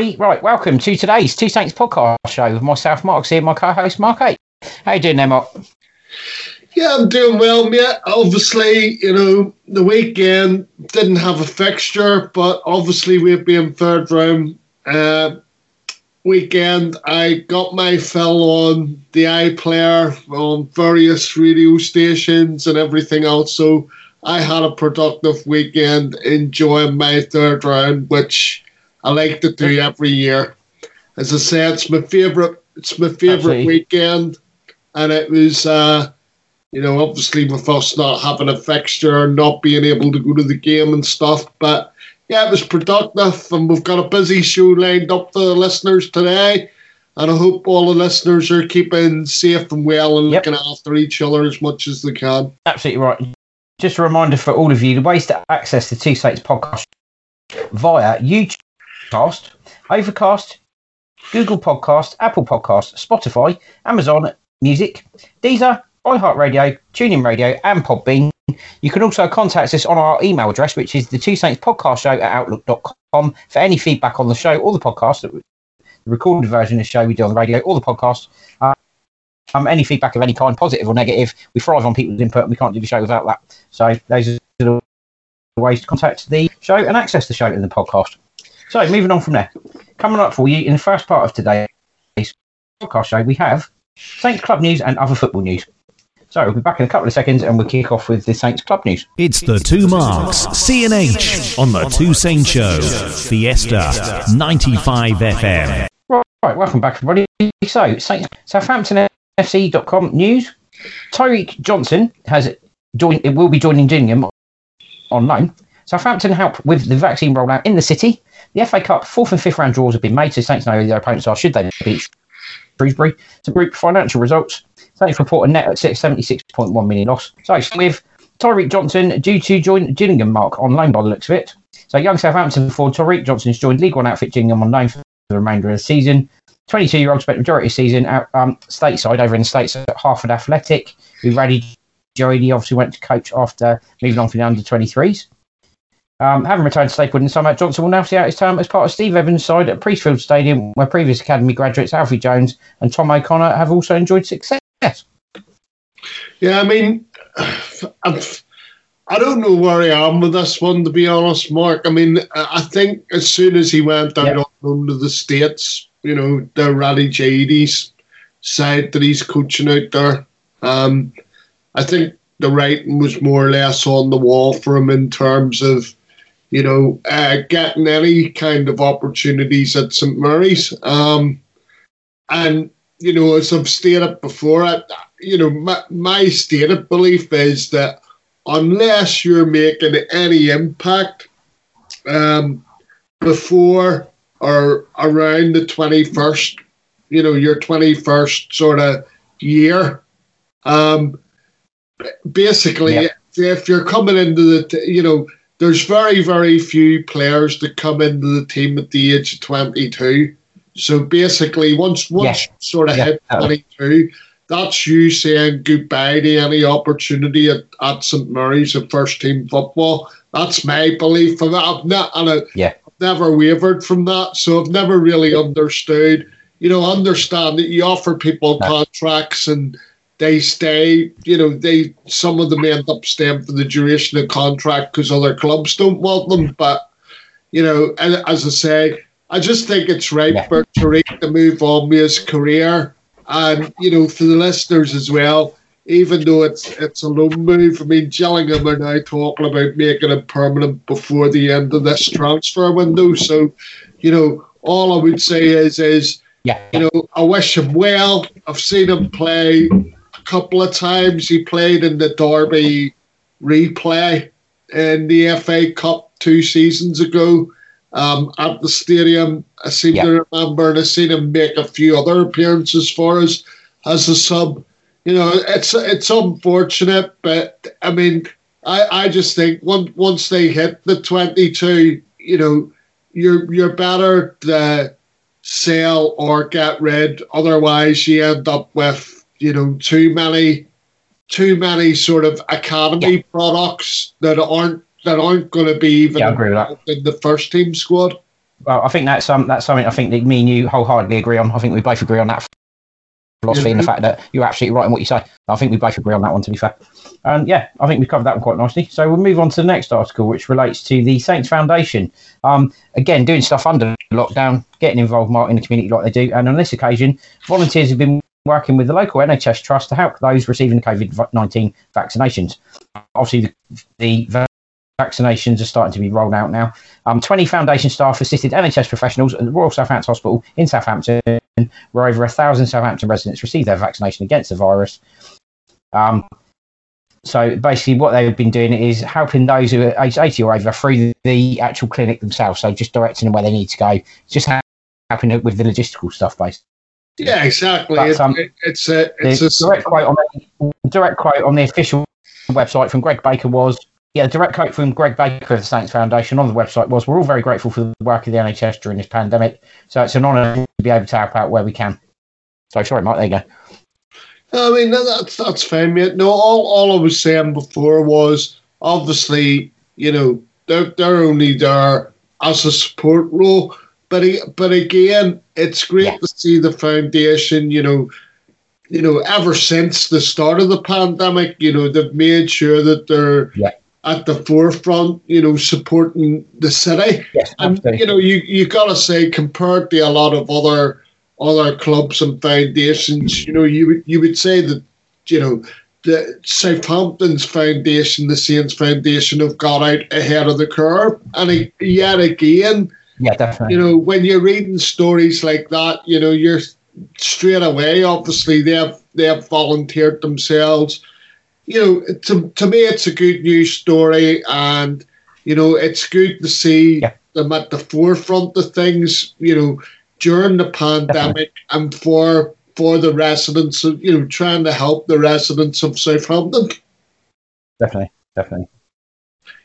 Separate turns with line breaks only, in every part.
Everybody. Right, welcome to today's Two Saints podcast show with myself, Mark, here, my co-host, Mark Eight. How you doing there, Mark?
Yeah, I'm doing well, mate. Obviously, you know, the weekend didn't have a fixture, but obviously we've been third round uh, weekend. I got my fill on the iPlayer on various radio stations and everything else. So I had a productive weekend enjoying my third round, which I like to do every year. As I said, it's my favorite. It's my favorite weekend, and it was. Uh, you know, obviously with us not having a fixture, not being able to go to the game and stuff. But yeah, it was productive, and we've got a busy show lined up for the listeners today. And I hope all the listeners are keeping safe and well and yep. looking after each other as much as they can.
Absolutely right. Just a reminder for all of you the ways to access the Two Saints podcast via YouTube, Overcast, Google Podcast, Apple Podcast, Spotify, Amazon Music, Deezer, iHeartRadio, TuneIn Radio, and Podbean. You can also contact us on our email address, which is the Two Saints Podcast Show at Outlook.com for any feedback on the show or the podcast, the recorded version of the show we do on the radio or the podcast. Uh, um, any feedback of any kind, positive or negative, we thrive on people's input and we can't do the show without that. So those are the ways to contact the show and access the show in the podcast. So moving on from there, coming up for you in the first part of today's podcast show, we have Saints Club news and other football news. So we'll be back in a couple of seconds and we'll kick off with the Saints Club news.
It's the Two Marks, CNH, on the Two Saints Show, Fiesta 95 FM.
Right, right, welcome back, everybody. So, Saints, SouthamptonFC.com news. Tyreke Johnson has joined, it will be joining Gillingham on loan. Southampton help with the vaccine rollout in the city. The FA Cup fourth and fifth round draws have been made, so Saints know who their opponents are should they beat Shrewsbury. Some group financial results. Saints report a net at 76.1 million loss. So with Tyreke Johnson due to join Gillingham Mark on loan by the looks of it. So young Southampton forward Tyreke Johnson has joined League One outfit Gillingham on loan for the remainder of the season. 22 year old spent majority of the season out um, stateside over in the States at Hartford Athletic, who Radhi Jaidi obviously went to coach after moving on from the under 23s. Um, having returned to Staplewood in summer, Johnson will now see out his term as part of Steve Evans' side at Priestfield Stadium, where previous academy graduates Alfie Jones and Tom O'Connor have also enjoyed success.
Yeah, I mean, I've, I don't know where I am with this one, to be honest, Mark. I mean, I think as soon as he went out yep. on to the States, you know, the Radhi Jaidi's side that he's coaching out there, um, I think the writing was more or less on the wall for him in terms of, you know, uh, getting any kind of opportunities at St. Mary's. Um, and, you know, as I've stated before, I, you know, my, my stated belief is that unless you're making any impact um, before or around the 21st, you know, your 21st sort of year, um, basically, yeah. if you're coming into the, you know, there's very, very few players that come into the team at the age of 22. So basically, once once yeah. sort of yeah. hit 22, that's you saying goodbye to any opportunity at, at St Mary's of first team football. That's my belief of it. I've not, and I, yeah. I've never wavered from that. So I've never really understood. You know, understand that you offer people no. contracts and they stay. You know, they some of them end up staying for the duration of contract because other clubs don't want them. But you know, as I say, I just think it's right yeah. for Tariq to move on with his career and you know, for the listeners as well, even though it's it's a loan move, I mean, Gillingham are now talking about making it permanent before the end of this transfer window. So, you know, all I would say is is yeah, you know, I wish him well. I've seen him play a couple of times. He played in the Derby replay in the FA Cup two seasons ago um, at the stadium. I seem yep. to remember, and I've seen him make a few other appearances for us as a sub. You know, it's it's unfortunate, but I mean, I, I just think once once they hit the twenty two, you know, you're you're better to sell or get rid. Otherwise, you end up with you know too many too many sort of academy yeah. products that aren't that aren't going to be even
yeah, in
the first team squad.
well, I think that's um, that's something I think that me and you wholeheartedly agree on. I think we both agree on that philosophy and the fact that you're absolutely right in what you say. I think we both agree on that one, to be fair. And yeah, I think we've covered that one quite nicely. So we'll move on to the next article, which relates to the Saints Foundation. Um, again, doing stuff under lockdown, getting involved more in the community like they do. And on this occasion, volunteers have been working with the local NHS trust to help those receiving the COVID 19 vaccinations. Obviously, the, the vaccinations are starting to be rolled out now. Um, 20 foundation staff assisted NHS professionals at the Royal South Hants Hospital in Southampton, where over a thousand Southampton residents received their vaccination against the virus. Um, so basically, what they've been doing is helping those who are aged 80 or over through the actual clinic themselves. So just directing them where they need to go, just helping with the logistical stuff, basically.
Yeah, exactly. But, um, it, it's a it's a
direct quote on the direct quote on the official website from Greg Baker was yeah, the direct quote from Greg Baker of the Saints Foundation on the website was We're all very grateful for the work of the NHS during this pandemic. So it's an honour to be able to help out where we can. So sorry, Mike, there you go.
I mean, that's, that's fine, mate. No, all, all I was saying before was obviously, you know, they're, they're only there as a support role. But, but again, it's great yeah. to see the foundation, you know, you know, ever since the start of the pandemic, you know, they've made sure that they're yeah at the forefront, you know, supporting the city.
Yes,
and you know, you you gotta say, compared to a lot of other other clubs and foundations, you know, you you would say that, you know, the Southampton's foundation, the Saints Foundation, have got out ahead of the curve, and yet again,
yeah, definitely.
You know, when you're reading stories like that, you know, you're straight away. Obviously, they have they have volunteered themselves you know, to, to me, it's a good news story, and you know, it's good to see yeah. them at the forefront of things. You know, during the pandemic, Definitely. and for for the residents of you know, trying to help the residents of Southampton.
Definitely, definitely.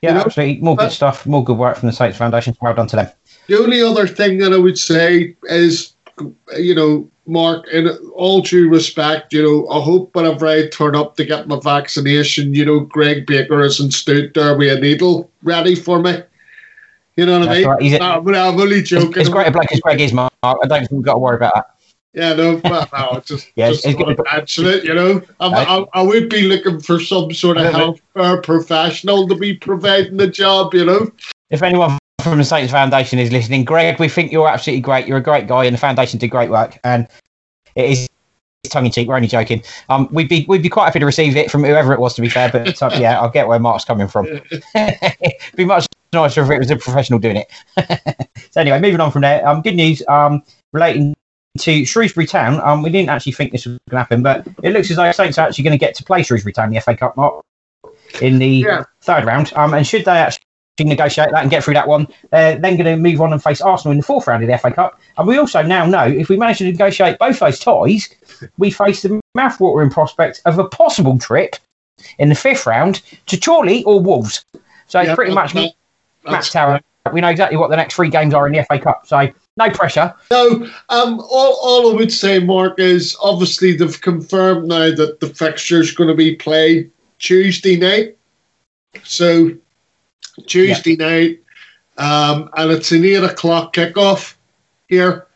Yeah, you know, absolutely. More good stuff. More good work from the Saints Foundation. Well done to them.
The only other thing that I would say is, you know, Mark, in all due respect, you know, I hope whenever I turn up to get my vaccination, you know, Greg Baker isn't stood there with a needle ready for me. You know what That's I mean? Right. He's I'm, I'm only joking.
It's, great, a black as Greg is, Mark. I don't think we've got to worry about that.
Yeah, no, no, just, yeah, just it's mention it, you know. I, I, would be looking for some sort of health professional to be providing the job, you know.
If anyone from the Saints Foundation is listening, Greg, we think you're absolutely great. You're a great guy, and the foundation did great work. And it is tongue in cheek. We're only joking. Um, we'd be we'd be quite happy to receive it from whoever it was. To be fair, but uh, yeah, I'll get where Mark's coming from. It'd be much nicer if it was a professional doing it. so anyway, moving on from there. Um, good news. Um, relating to Shrewsbury Town. Um, we didn't actually think this was going to happen, but it looks as though Saints are actually going to get to play Shrewsbury Town in the FA Cup, Mark, in the yeah. third round. Um, and should they actually negotiate that and get through that one. they're then going to move on and face Arsenal in the fourth round of the FA Cup. And we also now know if we manage to negotiate both those ties, we face the mouthwatering prospect of a possible trip in the fifth round to Chorley or Wolves. So yeah, pretty much Matt Tower. We know exactly what the next three games are in the FA Cup. So no pressure.
No, um, all, all I would say, Mark, is obviously they've confirmed now that the fixture is going to be played Tuesday night. So Tuesday yeah. night, um, and it's an eight o'clock kickoff here,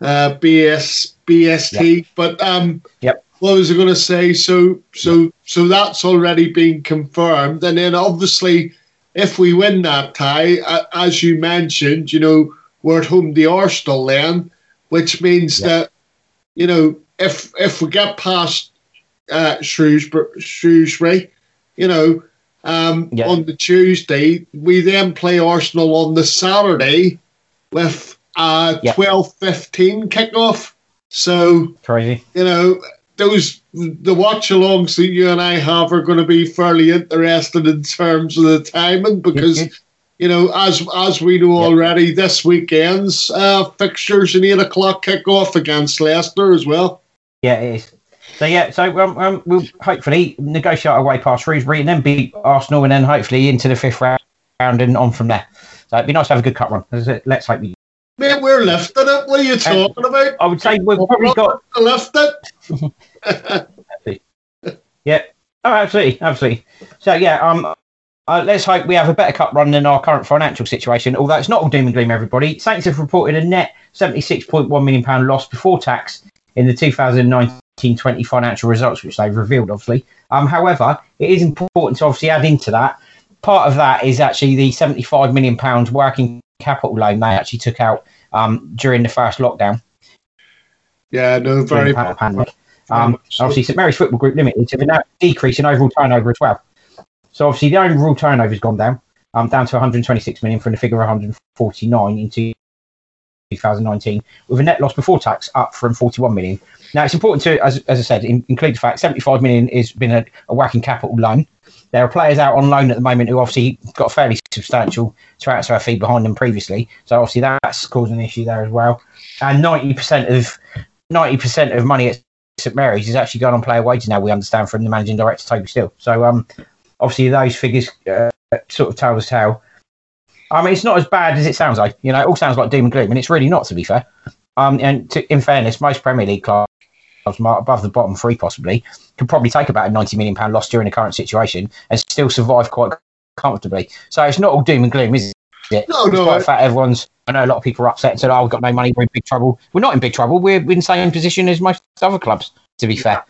uh, BS BST. Yep. But um,
yep.
what was I going to say? So so so that's already been confirmed, and then obviously, if we win that tie, uh, as you mentioned, you know we're at home the Arsenal then, which means that you know if if we get past uh, Shrewsbury, Shrewsbury, you know um, yeah. on the Tuesday. We then play Arsenal on the Saturday with a yeah. 12-15 kickoff. So
crazy.
You know, those the watch alongs that you and I have are going to be fairly interesting in terms of the timing because you know as as we know already this weekend's uh, fixtures an eight o'clock kickoff against Leicester as well.
Yeah, it is. So yeah, so um, um, we'll hopefully negotiate our way past Shrewsbury and then beat Arsenal and then hopefully into the fifth round and on from there. So it'd be nice to have a good cut run. Let's hope we.
Mate, we're lifting it. What are you talking about?
I would say we've probably got
to lift
it. yeah. Oh, absolutely, absolutely. So yeah, um, Uh, let's hope we have a better cup run than our current financial situation. Although it's not all doom and gloom, everybody. Saints have reported a net £76.1 million loss before tax in the 2019-20 financial results, which they've revealed, obviously. Um, however, it is important to obviously add into that. Part of that is actually the £75 million working capital loan they actually took out um, during the first lockdown.
Yeah, no, very
much. Um, obviously, St Mary's Football Group Limited have a decrease in overall turnover as well. So obviously, the overall turnover has gone down, um, down to 126 million from the figure of 149 in 2019, with a net loss before tax up from 41 million. Now, it's important to, as, as I said, in, include the fact 75 million has been a, a working capital loan. There are players out on loan at the moment who obviously got a fairly substantial transfer fee behind them previously. So obviously that's causing an issue there as well. And 90% of 90% of money at St Mary's is actually going on player wages now. We understand from the managing director Toby Steele. So um, obviously those figures uh, sort of tell us how. I mean, it's not as bad as it sounds like. You know, it all sounds like doom and gloom, and it's really not, to be fair. Um, and to, in fairness, most Premier League clubs above the bottom three possibly could probably take about a 90 million pound loss during the current situation and still survive quite comfortably. So it's not all doom and gloom, is it?
No, no.
The fact everyone's, I know a lot of people are upset and said, "Oh, we've got no money, we're in big trouble." We're not in big trouble. We're in the same position as most other clubs. To be fair.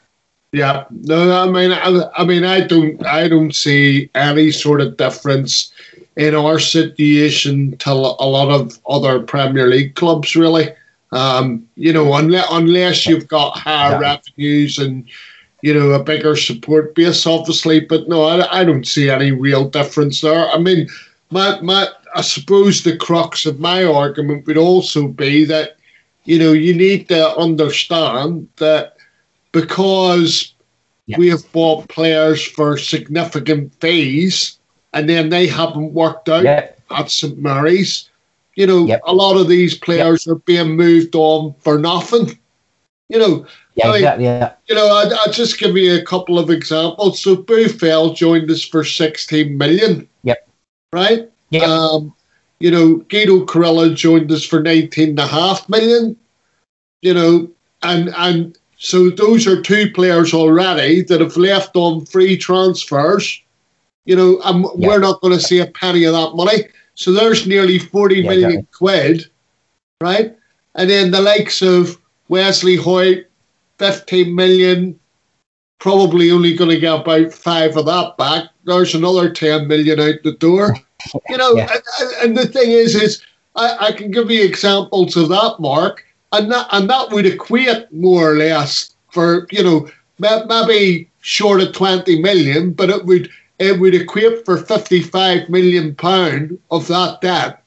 Yeah, no, I mean, I, I mean, I don't, I don't see any sort of difference in our situation to a lot of other Premier League clubs, really. Um, you know, unless unless you've got higher yeah. revenues and you know a bigger support base, obviously. But no, I, I don't see any real difference there. I mean, my my, I suppose the crux of my argument would also be that you know you need to understand that because yep. we have bought players for significant fees and then they haven't worked out yep. at St Mary's. You know, yep. a lot of these players are being moved on for nothing. You know,
yeah, I mean, exactly, yeah.
You know, I, will just give you a couple of examples. So Boufal joined us for 16 million.
Yep.
Right?
Yep.
Um, you know, Guido Carrillo joined us for 19 and a half million. You know, and and so those are two players already that have left on free transfers. You know, and yeah. we're not going to see a penny of that money. So there's nearly forty yeah, million exactly. quid, right? And then the likes of Wesley Hoedt, 15 million, probably only going to get about five of that back. There's another 10 million out the door. You know, yeah. and, and, the thing is, is I, I can give you examples of that, Mark and that and that would equate more or less for you know maybe short of twenty million, but it would it would equate for fifty five million pound of that debt.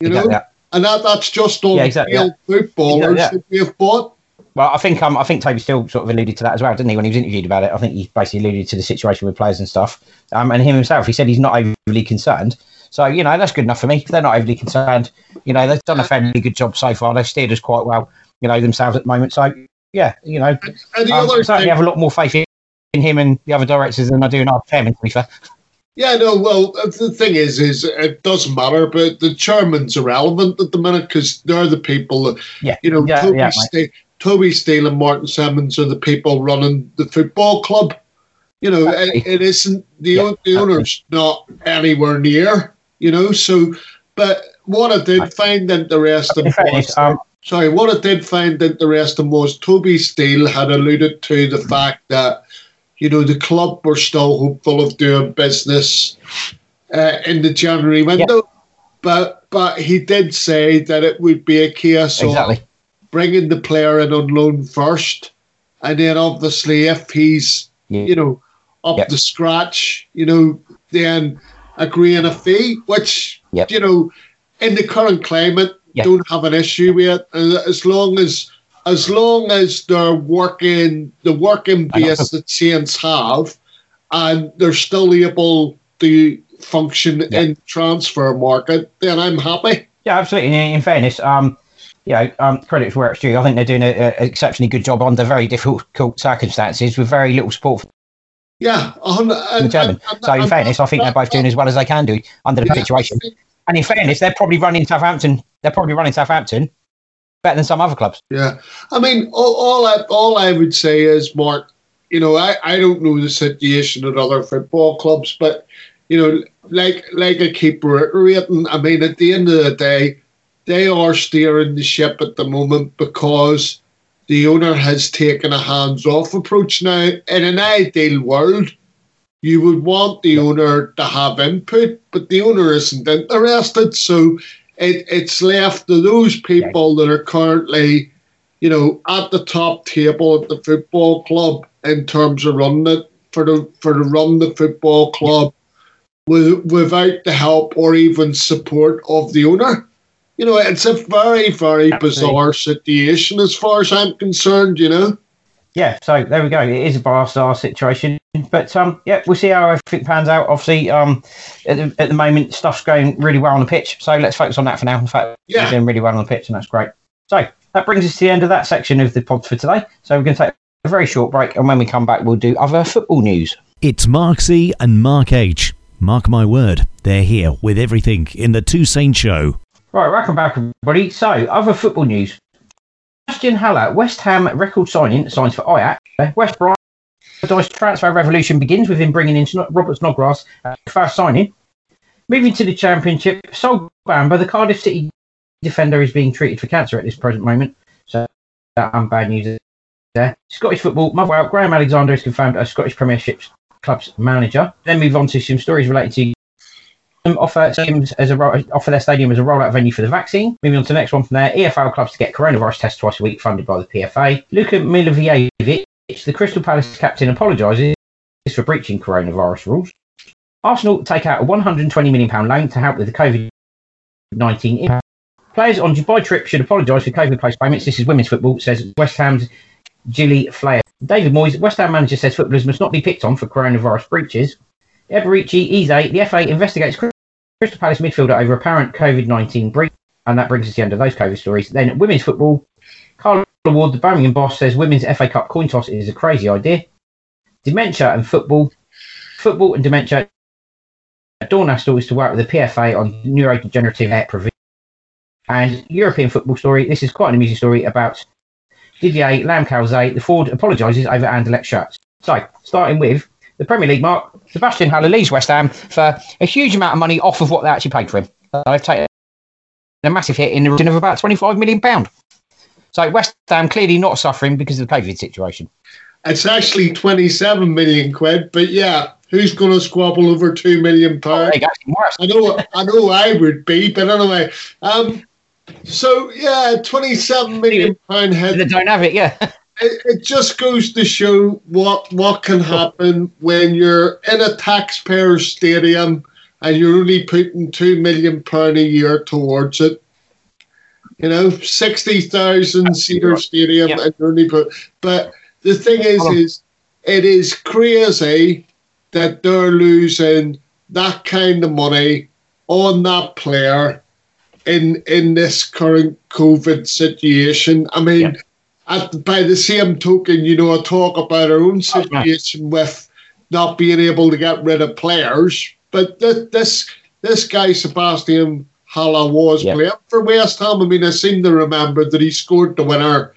You know, exactly. and that that's just on yeah, exactly, yeah. footballers exactly, that we have bought.
Well, I think um, I think Toby still sort of alluded to that as well, didn't he? When he was interviewed about it, I think he basically alluded to the situation with players and stuff. Um, and him himself, he said he's not overly concerned. So, you know, that's good enough for me. They're not overly concerned. You know, they've done a fairly good job so far. They've steered us quite well, you know, themselves at the moment. So, yeah, you know, and the um, certainly thing, have a lot more faith in, him and the other directors than I do in our chairman, to be fair.
Yeah, no, well, the thing is, is it doesn't matter, but the chairman's irrelevant at the minute because they're the people that, yeah, you know, yeah, Toby, yeah, St- Toby Steele and Martin Semmens are the people running the football club. You know, it, it isn't, the, yeah, the owner's not anywhere near you know. So, but what I did find interesting was, um, sorry, what I did find interesting was Toby Steele had alluded to the fact that you know the club were still hopeful of doing business uh, in the January window, yeah. but but he did say that it would be a case exactly. of bringing the player in on loan first, and then obviously if he's yeah. you know up yep. to scratch, you know, then agreeing a fee, which yep. you know, in the current climate, yep. don't have an issue with. As long as as long as they're working the working base that Saints have, and they're still able to function yep. in transfer market, then I'm happy.
Yeah, absolutely. In, fairness, um, you know, um, credit for where it's due. I think they're doing an exceptionally good job under very difficult circumstances with very little support
yeah,
and, and, and, so in fairness, I think they're both doing as well as they can do under the yeah, situation. And in fairness, they're probably running Southampton. They're probably running Southampton better than some other clubs.
Yeah, I mean, all, all I all I would say is, Mark, you know, I, I don't know the situation at other football clubs, but you know, like like I keep reiterating, I mean, at the end of the day, they are steering the ship at the moment because the owner has taken a hands off approach. Now, in an ideal world, you would want the owner to have input, but the owner isn't interested. So it, it's left to those people that are currently, you know, at the top table at the football club in terms of running it for the for the run the football club with, without the help or even support of the owner. You know, it's a very, very bizarre situation as far as I'm concerned, you know.
Yeah, so there we go. It is a bizarre situation, but um, yeah, we'll see how everything pans out. Obviously, um, at the, at the moment, stuff's going really well on the pitch, so let's focus on that for now. In fact,
Yeah.
we're doing really well on the pitch, and that's great. So that brings us to the end of that section of the pod for today. So we're going to take a very short break, and when we come back, we'll do other football news.
It's Mark C and Mark H. Mark my word, they're here with everything in the Two Saint Show.
Right, welcome back, everybody. So, other football news. Sebastian Haller, West Ham record signing, signs for Ajax. West Brom transfer revolution begins with him bringing in Robert Snodgrass, uh, first signing. Moving to the Championship, Sol Bamba, the Cardiff City defender, is being treated for cancer at this present moment. So, um, bad news there. Scottish football, Motherwell, Graham Alexander is confirmed as Scottish Premiership club's manager. Then move on to some stories related to offer stadiums as a offer their stadium as a rollout venue for the vaccine. Moving on to the next one from there, EFL clubs to get coronavirus tests twice a week, funded by the PFA. Luka Milivojevic, the Crystal Palace captain, apologises for breaching coronavirus rules. Arsenal take out a 120 million pound loan to help with the COVID 19 impact. Players on Dubai trip should apologise for COVID postponements. This is women's football, says West Ham's Gilly Flaherty. David Moyes, West Ham manager, says footballers must not be picked on for coronavirus breaches. Eberechi Eze, the FA investigates Crystal Palace midfielder over apparent COVID 19 breach. And that brings us to the end of those COVID stories. Then women's football. Carla Ward, the Birmingham boss, says women's FA Cup coin toss is a crazy idea. Dementia and football. Football and dementia. Dawn Astle is to work with the PFA on neurodegenerative hair provision. And European football story. This is quite an amusing story about Didier Lamkel Zé. The Ford apologises over Anderlecht shirts. So, starting with the Premier League, Mark, Sebastian Haller leaves West Ham for a huge amount of money off of what they actually paid for him. Uh, They've taken a massive hit in the region of about £25 million. So, West Ham clearly not suffering because of the COVID situation.
It's actually 27 million quid, but yeah, who's going to squabble over 2 million
Oh,
pounds?
there you go. It's worse.
I know, I know I would be, but anyway. Um, so yeah, 27 million pound
They
head.
don't have it, yeah.
It, it just goes to show what what can happen when you're in a taxpayer stadium and you're only putting two million pound a year towards it. You know, sixty thousand seater stadium,
Yeah.
and only put. But the thing is, is it is crazy that they're losing that kind of money on that player in in this current COVID situation. I mean,
Yeah.
At, by the same token, you know, I talk about our own
Oh,
situation with not being able to get rid of players, but th- this this guy Sebastian Haller was
Yeah.
playing for West Ham. I mean, I seem to remember that he scored the winner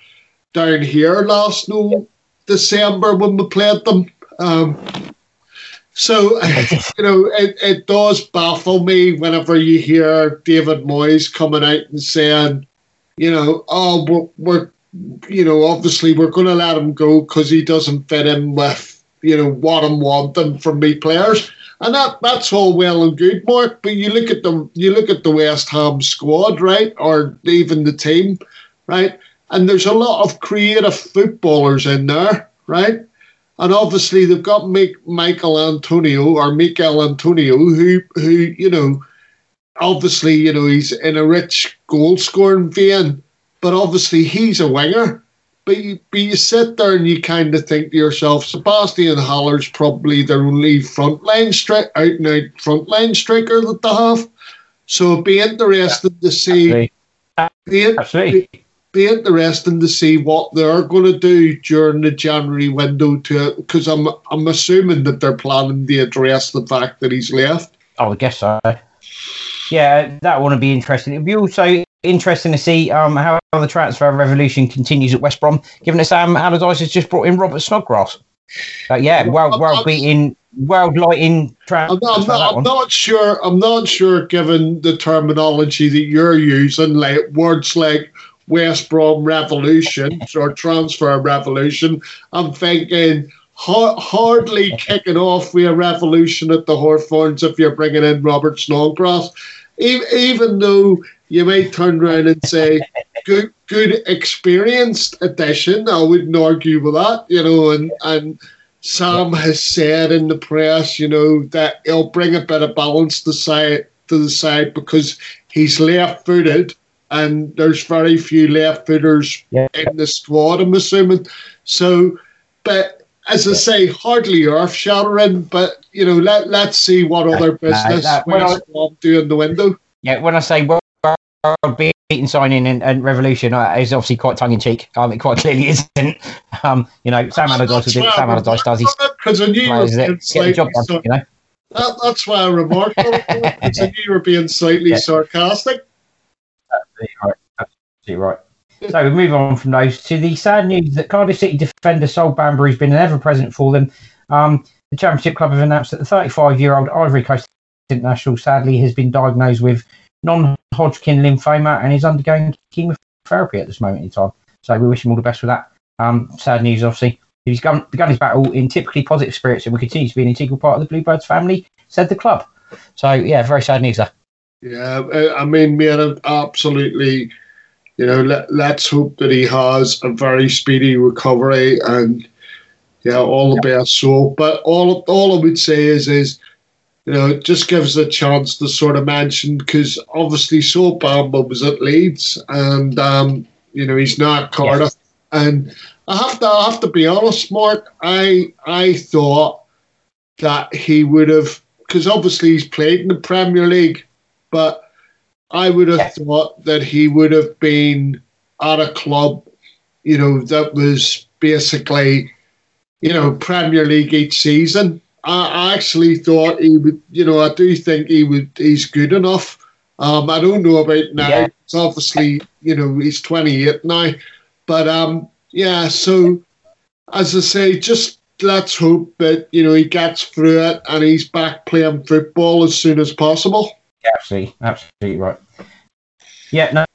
down here last no December when we played them. Um, so, you know, it, it does baffle me whenever you hear David Moyes coming out and saying, you know, oh, we're, we're you know, obviously we're going to let him go because he doesn't fit in with, you know, what I'm wanting from me players. And that, that's all well and good, Mark. But you look at the you look at the West Ham squad, right, or even the team, right, and there's a lot of creative footballers in there, right. And obviously they've got Michael Antonio or Mikel Antonio, who who you know, obviously you know he's in a rich goal scoring vein, but obviously he's a winger. But you, but you sit there and you kind of think to yourself, Sebastian Haller's probably their only frontline stri- out and out frontline striker that they have. So it'd be interesting to see.
Absolutely.
Be,
Absolutely.
be interesting to see what they're going to do during the January window to because I'm I'm assuming that they're planning to address the fact that he's left.
Oh, I would guess so. Yeah, that would be interesting. It'd be also interesting to see um, how the transfer revolution continues at West Brom, given that Sam Allardyce has just brought in Robert Snodgrass. Uh, yeah, well, well beaten world lighting. Tra-
I'm, not, I'm, not, I'm not sure. I'm not sure, given the terminology that you're using, like words like West Brom Revolution or Transfer Revolution. I'm thinking ha- hardly kicking off with a revolution at the Hawthorns if you're bringing in Robert Snodgrass. Even, even though you may turn around and say, good, good experienced addition, I wouldn't argue with that, you know, and, and Sam has said in the press, you know, that he'll bring a bit of balance to side to the side because he's left footed and there's very few left footers
yeah.
in the squad, I'm assuming. So but as I say, hardly earth shattering, but you know, let let's see what other business uh, that, Brom do in the window.
Yeah, when I say world beating signing and, and revolution uh, is obviously quite tongue in cheek. Um, it quite clearly isn't. Um, you know, Sam Allardyce will do Sam Allardyce does. He's
because I knew you were being slightly, job done, you know? that, that's why I remarked it because I knew you were being slightly yeah. sarcastic.
Absolutely right. Absolutely right. So we move on from those to the sad news that Cardiff City defender Sol Bambury has been an ever present for them. Um, the Championship Club have announced that the 35 year old Ivory Coast international sadly has been diagnosed with non Hodgkin lymphoma and is undergoing chemotherapy at this moment in time. So we wish him all the best with that. Um, sad news, obviously. He's begun, his battle in typically positive spirits and will continue to be an integral part of the Bluebirds family, said the club. So, yeah, very sad news there.
Yeah, I mean, man, absolutely. You know, let, let's hope that he has a very speedy recovery and, yeah, all the best. So, but all all I would say is, is you know, it just gives a chance to sort of mention because obviously Sol Bamba was at Leeds and um, you know he's not Cardiff, yes. and I have to I have to be honest, Mark. I I thought that he would have because obviously he's played in the Premier League, but I would have yes. thought that he would have been at a club, you know, that was basically, you know, Premier League each season I actually thought he would. You know, I do think he would. He's good enough. Um, I don't know about now. Yeah. It's obviously, you know, he's 28 now, but um, yeah. So, as I say, just let's hope that you know he gets through it and he's back playing football as soon as possible.
Absolutely, absolutely right. Yeah, no,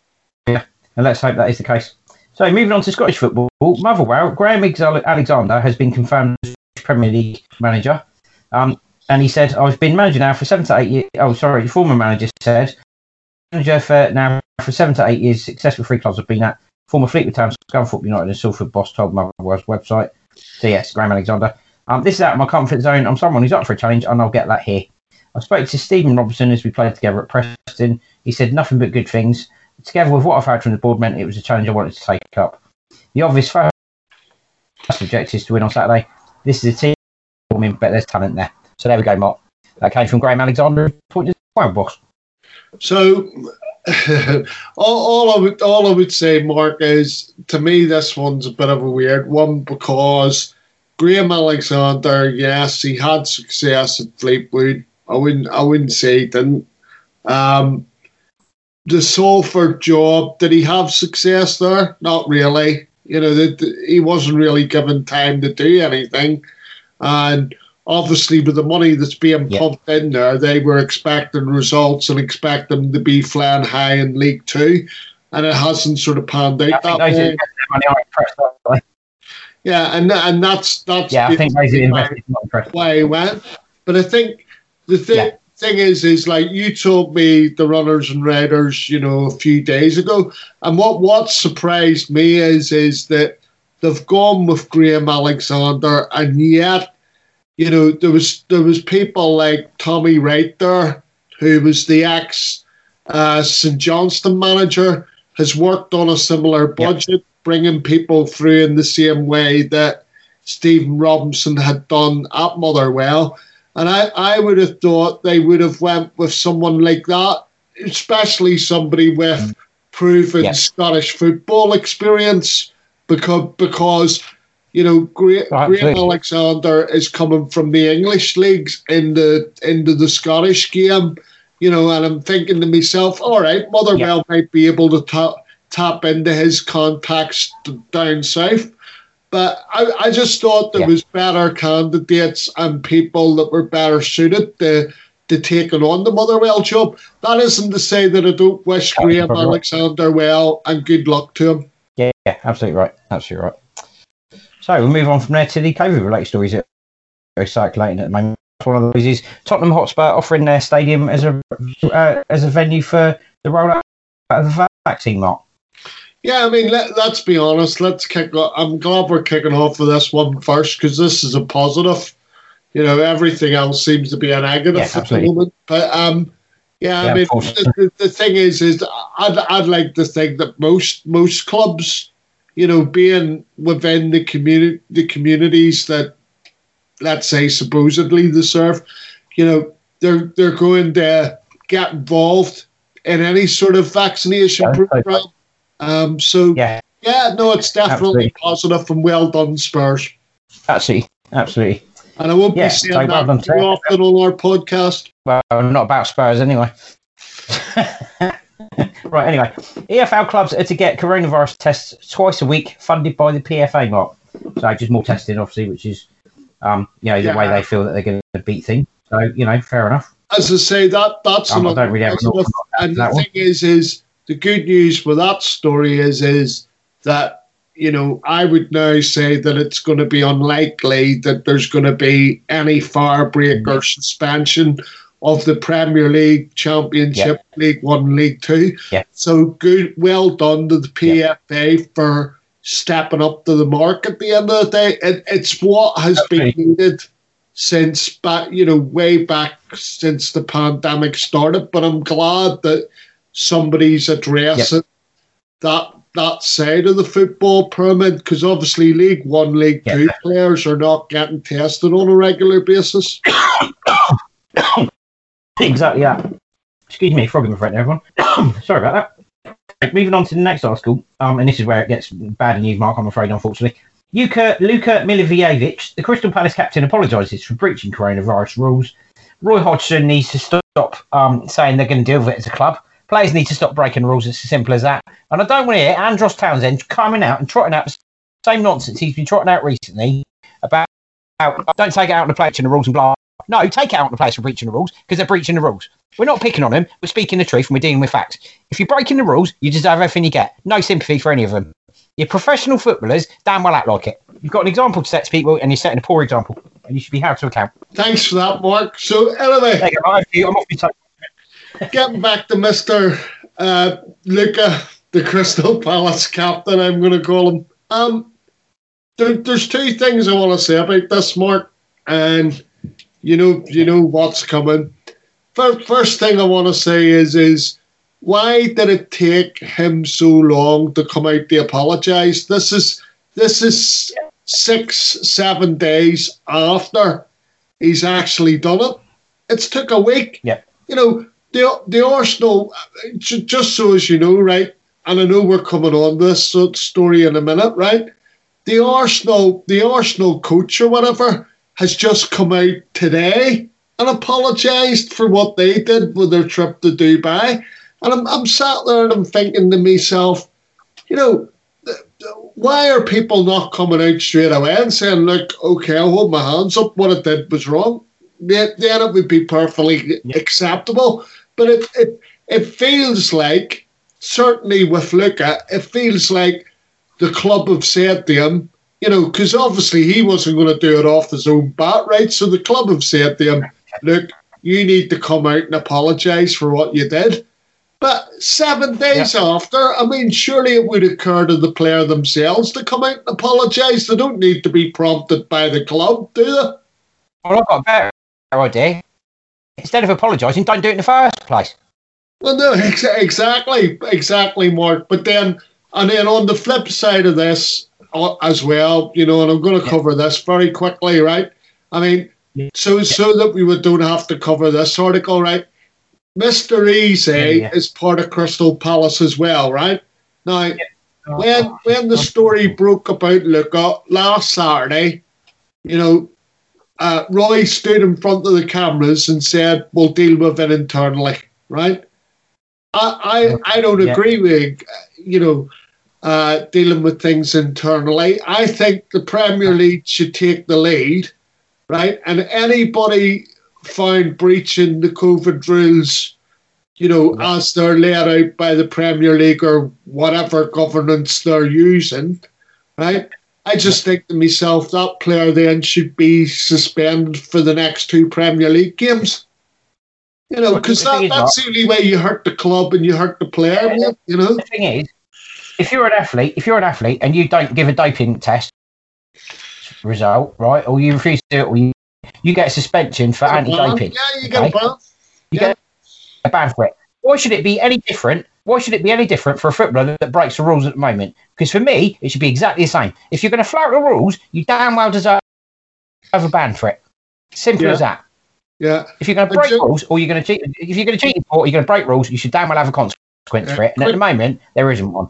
yeah, and let's hope that is the case. So, moving on to Scottish football, Motherwell, Graham Alexander has been confirmed as Premier League manager. Um, and he said, I've been manager now for seven to eight years. Oh, sorry, the former manager said, manager for now for seven to eight years, successful three clubs have been at. Former Fleetwood Town, Scunthorpe United, and Salford boss told Motherwell's website. So, yes, Graham Alexander. Um, this is out of my comfort zone. I'm someone who's up for a challenge, and I'll get that here. I spoke to Stephen Robinson as we played together at Preston. He said nothing but good things. Together with what I've had from the board meant it was a challenge I wanted to take up. The obvious first objective is to win on Saturday. This is a team, but there's talent there. So there we go, Mark. That came from Graham Alexander. Point box.
So all, all, I would all I would say, Mark, is to me this one's a bit of a weird one because Graham Alexander, yes, he had success at Fleetwood. I wouldn't I wouldn't say he didn't. Um, the Salford job, did he have success there? Not really. You know, that he wasn't really given time to do anything, and obviously with the money that's being pumped in there, they were expecting results and expect them to be flying high in League Two, and it hasn't sort of panned out that way. Yeah, and and that's that's
yeah. I think those invested
why he went, but I think the thing. Yeah. Thing is, is like you told me the runners and raiders, you know, a few days ago, and what what surprised me is is that they've gone with Graham Alexander, and yet you know, there was there was people like Tommy Wright there, who was the ex uh, St Johnstone manager, has worked on a similar budget, yep. bringing people through in the same way that Stephen Robinson had done at Motherwell. And I, I would have thought they would have went with someone like that, especially somebody with mm. proven yep. Scottish football experience, because because you know, Graham, Graham Alexander is coming from the English leagues into into the Scottish game. You know, and I'm thinking to myself, all right, Motherwell yeah. might be able to tap tap into his contacts down south. But I, I just thought there
Yeah.
was better candidates and people that were better suited to to taking on the Motherwell job. That isn't to say that I don't wish
Yeah,
Graham
probably right.
Alexander well and good luck to him.
Yeah, yeah, absolutely right. Absolutely right. So we'll move on from there to the COVID related stories that are circulating at the moment. One of those is Tottenham Hotspur offering their stadium as a uh, as a venue for the rollout of the vaccine mark.
Yeah, I mean, let, let's be honest. Let's kick. o- I'm glad we're kicking off with this one first because this is a positive. You know, everything else seems to be a negative
Yeah,
at the
absolutely.
moment. But um, yeah,
Yeah,
I mean, the, the, thing is, is I'd I'd like to think that most most clubs, you know, being within the community, the communities that, let's say, supposedly they serve, you know, they're they're going to get involved in any sort of vaccination
Yeah,
program. Um, so
Yeah,
yeah, no, it's definitely
Absolutely.
positive and well done, Spurs.
absolutely, absolutely.
And I won't
Yeah,
be saying
so well
that too often on our podcast.
Well, not about Spurs anyway. right, anyway. EFL clubs are to get coronavirus tests twice a week funded by the PFA mark. So just more testing, obviously, which is, um, you know, the
Yeah.
way they feel that they're going to beat things. So, you know, fair enough.
As I say, that that's
Um, I don't really have an
positive.
awful lot
And the
one.
thing is, is the good news for that story is is that you know I would now say that it's going to be unlikely that there's going to be any fire break or suspension of the Premier League, Championship, League One, League Two.
Yeah.
So good, well done to the PFA for stepping up to the mark. At the end of the day, it, it's what has been needed since back, you know, way back since the pandemic started. But I'm glad that somebody's addressing that that side of the football pyramid because obviously League One, League
Yeah.
Two players are not getting tested on a regular basis.
Exactly that. Excuse me, frog in my there, everyone. Sorry about that. Moving on to the next article, um, and this is where it gets bad news, Mark, I'm afraid, unfortunately. Luka, Luka Milivojevic, the Crystal Palace captain, apologises for breaching coronavirus rules. Roy Hodgson needs to stop um, saying they're going to deal with it as a club. Players need to stop breaking rules. It's as simple as that. And I don't want to hear Andros Townsend coming out and trotting out the same nonsense he's been trotting out recently about how don't take it out on the players and the rules and blah. No, take it out on the players for breaching the rules because they're breaching the rules. We're not picking on them. We're speaking the truth and we're dealing with facts. If you're breaking the rules, you deserve everything you get. No sympathy for any of them. You're professional footballers, damn well act like it. You've got an example to set to people and you're setting a poor example. And you should be held to account.
Thanks for that, Mark. So anyway.
I'm off you- I'm off your.
Getting back to Mister uh, Luca, the Crystal Palace captain, I'm going to call him. Um, there, there's two things I want to say about this, Mark, and you know, you know what's coming. First, first thing I want to say is, is why did it take him so long to come out to apologise? This is this is six, seven days after he's actually done it. It's took a week.
Yeah.
You know, the the Arsenal, ju- just so as you know, right? And I know we're coming on this story in a minute, right? The Arsenal, the Arsenal coach or whatever, has just come out today and apologised for what they did with their trip to Dubai. And I'm, I'm sat there and I'm thinking to myself, you know, why are people not coming out straight away and saying, look, okay, I'll hold my hands up, what I did was wrong? Then, then it would be perfectly acceptable. But it, it, it feels like, certainly with Luca, it feels like the club have said to him, you know, because obviously he wasn't going to do it off his own bat, right? So the club have said to him, look, you need to come out and apologise for what you did. But seven days after, I mean, surely it would occur to the player themselves to come out and apologise. They don't need to be prompted by the club, do they?
Well, I've got a better idea. Instead of apologising, don't do it in the first place.
Well, no, ex- exactly, exactly, Mark. But then, and then on the flip side of this uh, as well, you know, and I'm going to cover this very quickly, right? I mean,
Yeah.
so so that we would don't have to cover this article, right? Mister Eze
Yeah, yeah.
is part of Crystal Palace as well, right? Now, when when the story broke about Luca last Saturday, you know, uh, Roy stood in front of the cameras and said, "We'll deal with it internally." Right? I I, I don't
Yeah.
agree with you know. uh, dealing with things internally. I think the Premier League should take the lead, right? And anybody found breaching the COVID rules, you know, as they're laid out by the Premier League or whatever governance they're using, right? I just think to myself that player then should be suspended for the next two Premier League games. You know, because that, that's the only way you hurt the club and you hurt the player. Yeah, you know,
the thing is, if you're an athlete, if you're an athlete and you don't give a doping test result, right, or you refuse to do it, or you, you get a suspension for anti-doping.
Yeah, you get okay? a ban.
You yeah. get a ban for it. Why should it be any different? Why should it be any different for a footballer that breaks the rules at the moment? Because for me, it should be exactly the same. If you're going to flout the rules, you damn well deserve have a ban for it. Simple
yeah.
as that.
Yeah.
If you're going to break just, rules or you're going to cheat, if you're going to cheat sport, you're going to break rules, you should damn well have a consequence yeah, for it. And quick, at the moment, there isn't one.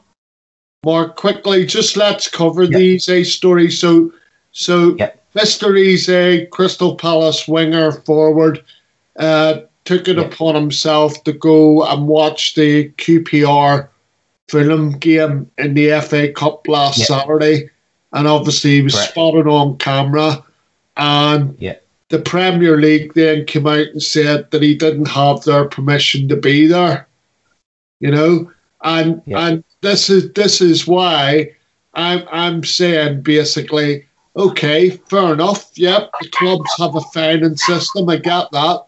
More quickly, just let's cover yep. the Eze story. So, so yep. Mr. Eze, Crystal Palace winger forward, uh, took it yep. upon himself to go and watch the QPR Fulham game in the FA Cup last Saturday. And obviously, he was Correct. spotted on camera. And
yeah
the Premier League then came out and said that he didn't have their permission to be there. You know, and yeah. and this is this is why I'm I'm saying basically, okay, fair enough. Yep, the clubs have a fining system. I get that,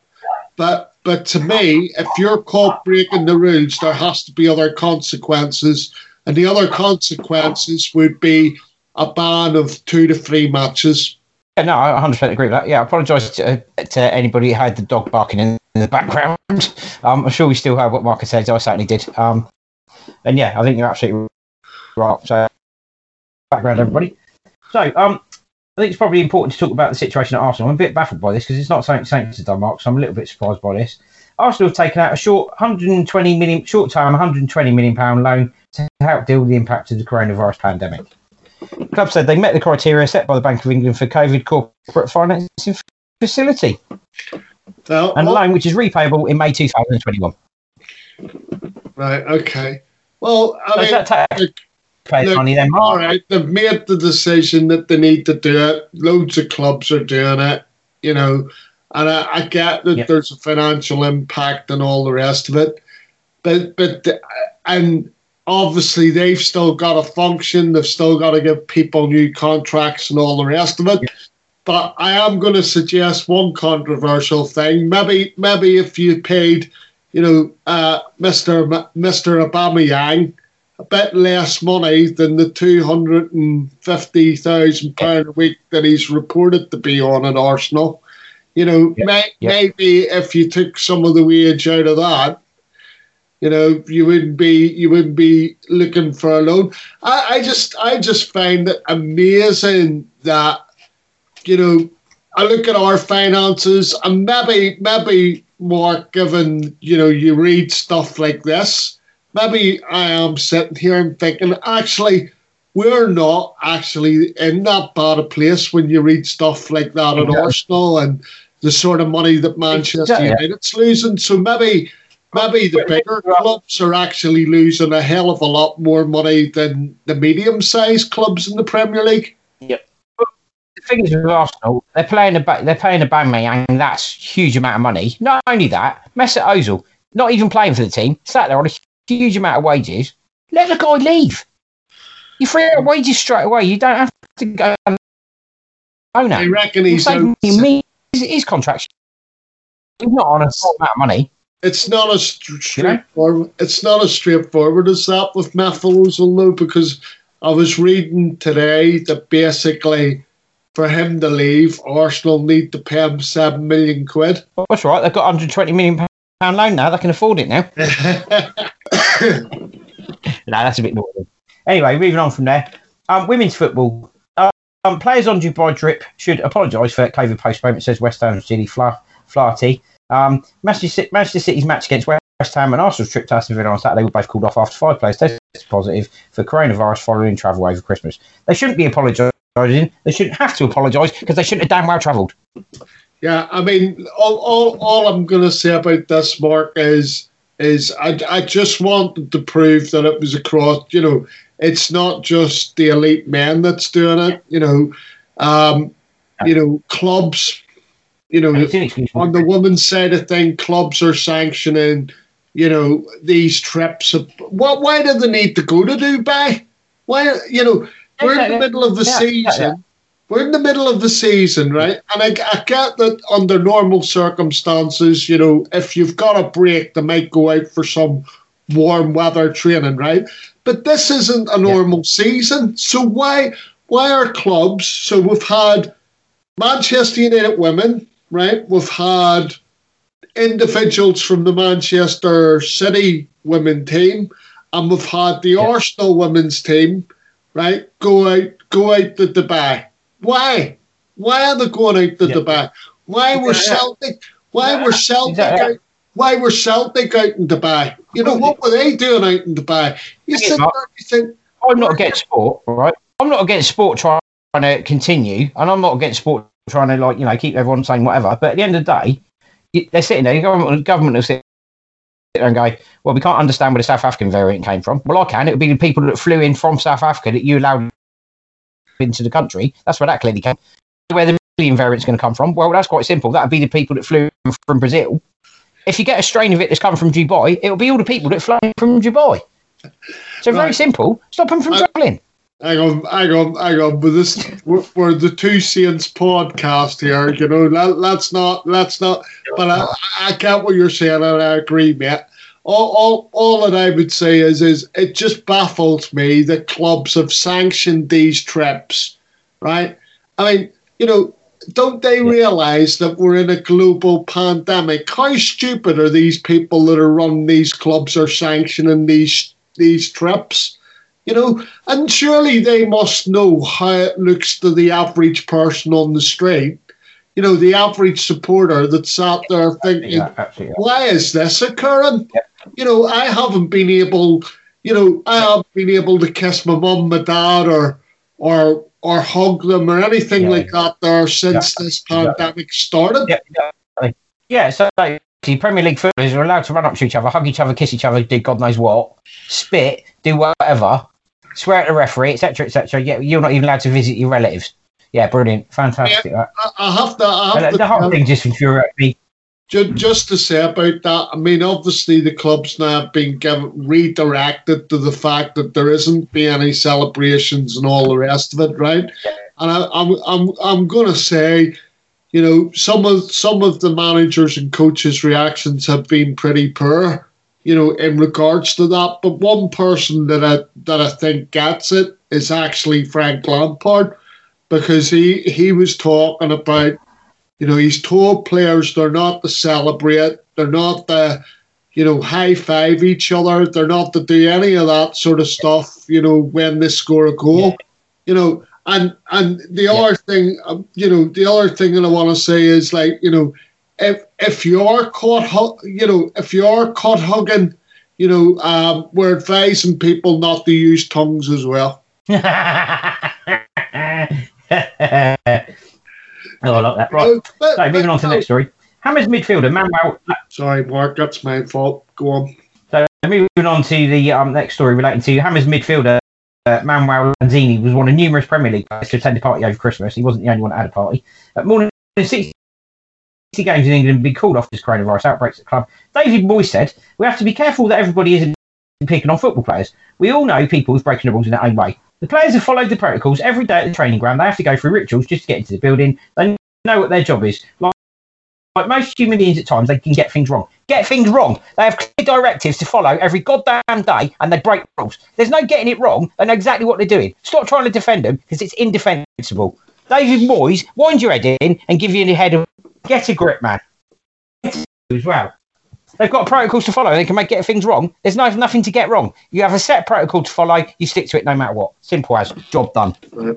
but but to me, if you're caught breaking the rules, there has to be other consequences, and the other consequences would be a ban of two to three matches
yeah, no, I 100% agree with that. Yeah, I apologise to, to anybody who had the dog barking in, the background. Um, I'm sure we still heard what Marcus said. I certainly did. Um, and yeah, I think you're absolutely right. So, background, everybody. So, um, I think it's probably important to talk about the situation at Arsenal. I'm a bit baffled by this because it's not something Saints have done, Mark. So I'm a little bit surprised by this. Arsenal have taken out a short 120 million, short term 120 million pound loan to help deal with the impact of the coronavirus pandemic. The club said they met the criteria set by the Bank of England for COVID corporate financing facility. And a loan which is repayable in May 2021.
Right, okay. Well, I so mean,
look, money then,
all right, they've made the decision that they need to do it. Loads of clubs are doing it, you know, and I, I get that yep. there's a financial impact and all the rest of it. But, but, and obviously they've still got to function. They've still got to give people new contracts and all the rest of it. Yeah. But I am going to suggest one controversial thing. Maybe, maybe if you paid, you know, uh, Mister Mister Aubameyang a bit less money than the two hundred and fifty thousand pound a week that he's reported to be on at Arsenal. You know, yeah. May, yeah. maybe if you took some of the wage out of that, you know, you wouldn't be you wouldn't be looking for a loan. I, I just I just find it amazing that you know I look at our finances and maybe maybe more given you know you read stuff like this, maybe I am sitting here and thinking actually we're not actually in that bad a place when you read stuff like that at Arsenal and the sort of money that Manchester United's losing. So maybe maybe the bigger uh, clubs are actually losing a hell of a lot more money than the medium-sized clubs in the Premier League.
Yep. The thing is with Arsenal, they're playing a they're paying a Bamey, and that's huge amount of money. Not only that, Mesut Ozil, not even playing for the team, sat there on a huge amount of wages. Let the guy leave. You free up wages straight away. You don't have to go. Oh no!
I reckon he's
me his contract. He's not on a small amount of money
it's not as straightforward. It's not as straightforward as that with Ozil, though, because I was reading today that basically for him to leave, Arsenal need to pay him seven million quid.
Well, that's right. They've got 120 million pound loan now. They can afford it now. no, that's a bit more. Anyway, moving on from there. Um, women's football. Um, players on Dubai trip should apologise for COVID postponement, says West Ham Gilly Flaherty. Um, Manchester, Manchester City's match against West Ham and Arsenal's trip to Aston Villa on Saturday were both called off after five players tested positive for coronavirus following travel over Christmas. They shouldn't be apologising. They shouldn't have to apologise because they shouldn't have damn well travelled.
Yeah, I mean, all, all, all I'm going to say about this, Mark, is is I, I just wanted to prove that it was across, you know, it's not just the elite men that's doing it, you know, um, you know, clubs, you know, on the women's side of thing, clubs are sanctioning, you know, these trips. Of, what? Why do they need to go to Dubai? Why, you know, we're in the middle of the yeah, season. We're in the middle of the season, right? And I, I get that under normal circumstances, you know, if you've got a break, they might go out for some warm weather training, right? But this isn't a normal yeah. season. So why why are clubs? So we've had Manchester United women, right? We've had individuals from the Manchester City women team, and we've had the yeah. Arsenal women's team, right? Go out go out to Dubai. Why? Why are they going out to yeah. Dubai? Why were Celtic? Why were Celtic? Out, why were Celtic out in Dubai? You know what were they doing out in Dubai? You sit there, you think.
I'm not against sport, right? I'm not against sport trying to continue, and I'm not against sport trying to like you know keep everyone saying whatever. But at the end of the day, they're sitting there. The government, the government will sit there and go, "Well, we can't understand where the South African variant came from." Well, I can. It would be the people that flew in from South Africa that you allowed into the country. That's where that clearly came. Where the Brazilian variant's going to come from? Well, that's quite simple. That'd be the people that flew from Brazil. If you get a strain of it that's come from Dubai, it'll be all the people that flew from Dubai. So right. very simple. Stop them from I, travelling.
Hang on, hang on, hang on. But this, we're, we're, the Two Saints podcast here. You know, let, us not, let's not. But I, I get what you're saying, and I agree, mate. All, all, all that I would say is, is it just baffles me that clubs have sanctioned these trips, right? I mean, you know, don't they realise that we're in a global pandemic? How stupid are these people that are running these clubs or sanctioning these these trips? You know, and surely they must know how it looks to the average person on the street. You know, the average supporter that sat there thinking, yeah, "Why is this occurring?" Yeah. You know, I haven't been able. You know, I haven't been able to kiss my mum, my dad, or or or hug them or anything yeah, like that there since yeah, this pandemic yeah. started.
Yeah, yeah. so like, the Premier League footballers are allowed to run up to each other, hug each other, kiss each other, do God knows what, spit, do whatever, swear at the referee, etc., etc. Yeah, you're not even allowed to visit your relatives. Yeah, brilliant, fantastic.
I, I have to. I have
the, the whole thing just infuriates me
just to say about that, I mean, obviously the club's now being given redirected to the fact that there isn't be any celebrations and all the rest of it, right? And I, I'm I'm I'm going to say, you know, some of some of the managers and coaches' reactions have been pretty poor, you know, in regards to that. But one person that I that I think gets it is actually Frank Lampard, because he he was talking about you know, he's told players they're not to celebrate, they're not to, you know, high five each other, they're not to do any of that sort of stuff, you know, when they score a goal. You know, and and the yeah. other thing, um, you know, the other thing that I want to say is like, you know, if if you are caught, you know, if you are caught hugging, you know, um, we're advising people not to use tongues as well.
Oh, I like that. Right. But, so, moving on to the next story. Hammers midfielder Manuel.
Sorry, Mark, that's my fault. Go on.
So, moving on to the um, next story relating to Hammers midfielder uh, Manuel Lanzini was one of numerous Premier League players to attend a party over Christmas. He wasn't the only one that had a party. Uh, more than 60 games in England have been called off this coronavirus outbreaks at the club. David Moyes said, We have to be careful that everybody isn't picking on football players. We all know people who's breaking the rules in their own way. The players have followed the protocols every day at the training ground. They have to go through rituals just to get into the building. They know what their job is. Like, like most human beings at times, they can get things wrong. Get things wrong. They have clear directives to follow every goddamn day and they break rules. There's no getting it wrong. They know exactly what they're doing. Stop trying to defend them because it's indefensible. David Moyes, wind your head in and give you the head of get a grip, man. As well. They've got protocols to follow. They can make get things wrong. There's no, nothing to get wrong. You have a set protocol to follow. You stick to it no matter what. Simple as job done.
The,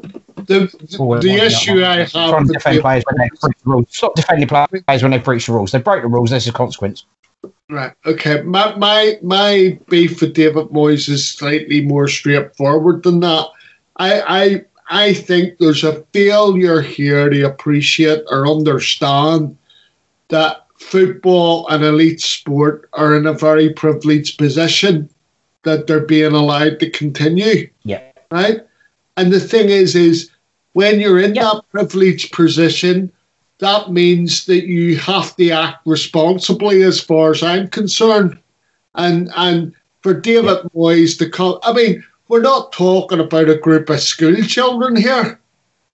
the, the issue I have trying to defend
players when they breach the rules. Stop defending players when they breach the rules. They break the rules. There's a consequence.
Right. Okay. My my my beef with David Moyes is slightly more straightforward than that. I I I think there's a failure here to appreciate or understand that football and elite sport are in a very privileged position that they're being allowed to continue.
Yeah.
Right? And the thing is, is when you're in that privileged position, that means that you have to act responsibly as far as I'm concerned. And and for David Moyes to come I mean, we're not talking about a group of school children here.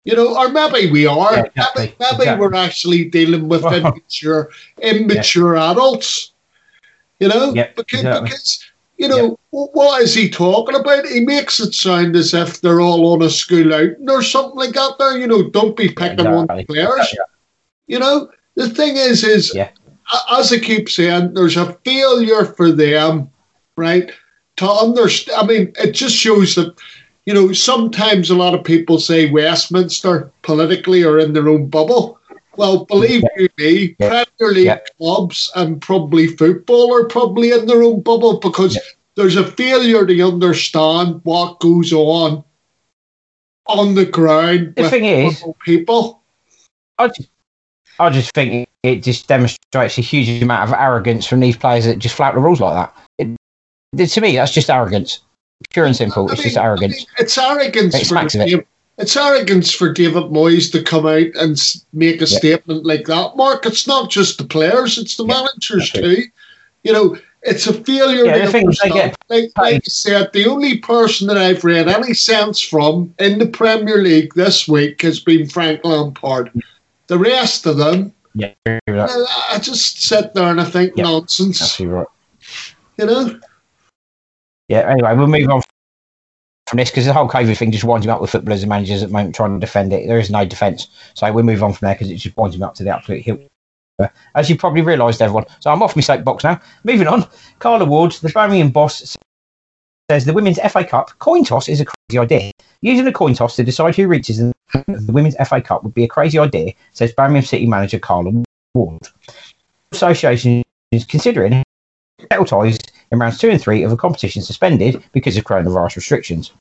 You know, or maybe we are.
Yeah, exactly.
Maybe, maybe
Exactly.
we're actually dealing with immature immature adults. You know?
Yeah,
because,
exactly.
because you know, wh- what is he talking about? He makes it sound as if they're all on a school outing or something like that there. You know, don't be picking on players.
Yeah.
You know, the thing is, is
Yeah.
as I keep saying, there's a failure for them, right? To understand. I mean, it just shows that, you know, sometimes a lot of people say Westminster politically are in their own bubble. Well, believe you me,
Yeah.
Premier League
Yeah.
clubs and probably football are probably in their own bubble because
Yeah.
there's a failure to understand what goes on on the ground
The
with
thing is-
people.
I just, I just think it just demonstrates a huge amount of arrogance from these players that just flout the rules like that. It, to me, that's just arrogance, pure and simple.
I
It's
mean-
just
I
arrogance.
mean, it's arrogance
It smacks of it.
It's arrogance for David Moyes to come out and make a
Yeah.
statement like that. Mark, it's not just the players; it's the
Yeah,
managers too. You know, it's a failure.
Yeah,
to
the thing they get
like, like I said, the only person that I've read any sense from in the Premier League this week has been Frank Lampard. The rest of them,
Yeah, I agree with that.
I I just sit there and I think
Yeah.
nonsense.
right.
You know.
Yeah. Anyway, we'll move on from this because the whole COVID thing just winds me up with footballers and managers at the moment trying to defend it. There is no defence, so we'll move on from there because it just winds me up to the absolute hill. As you probably realised, everyone. So I'm off my soapbox now. Moving on. Carla Ward, the Birmingham boss, says the Women's FA Cup coin toss is a crazy idea. Using a coin toss to decide who reaches the Women's FA Cup would be a crazy idea, says Birmingham City manager Carla Ward. Association is considering ties in rounds two and three of a competition suspended because of coronavirus restrictions.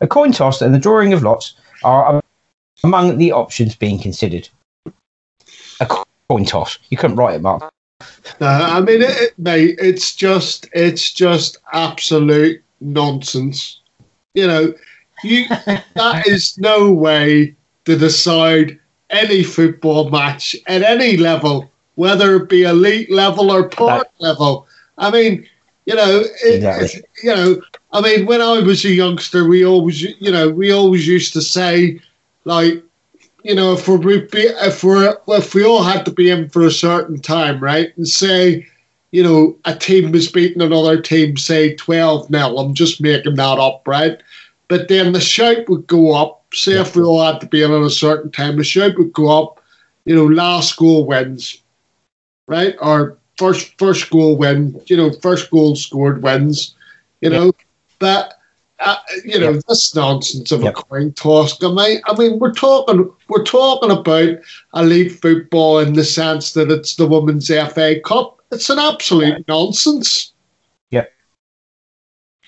A coin toss and the drawing of lots are among the options being considered. A coin toss. You couldn't write it, Mark.
No, I mean, it, it, mate, it's just, it's just absolute nonsense. You know, you that is no way to decide any football match at any level, whether it be elite level or park level. I mean, you know, it,
Exactly.
you know, I mean, when I was a youngster, we always, you know, we always used to say, like, you know, if we're if we're if we all had to be in for a certain time, right, and say, you know, a team was beating another team, say twelve 0 I'm just making that up, right? But then the shout would go up. Say if we all had to be in at a certain time, the shout would go up. You know, last goal wins, right? Or first first goal win. You know, first goal scored wins. You know, but uh, you know this nonsense of
Yep.
a coin toss. I mean, I mean, we're talking we're talking about elite football in the sense that it's the women's FA Cup. It's an absolute nonsense.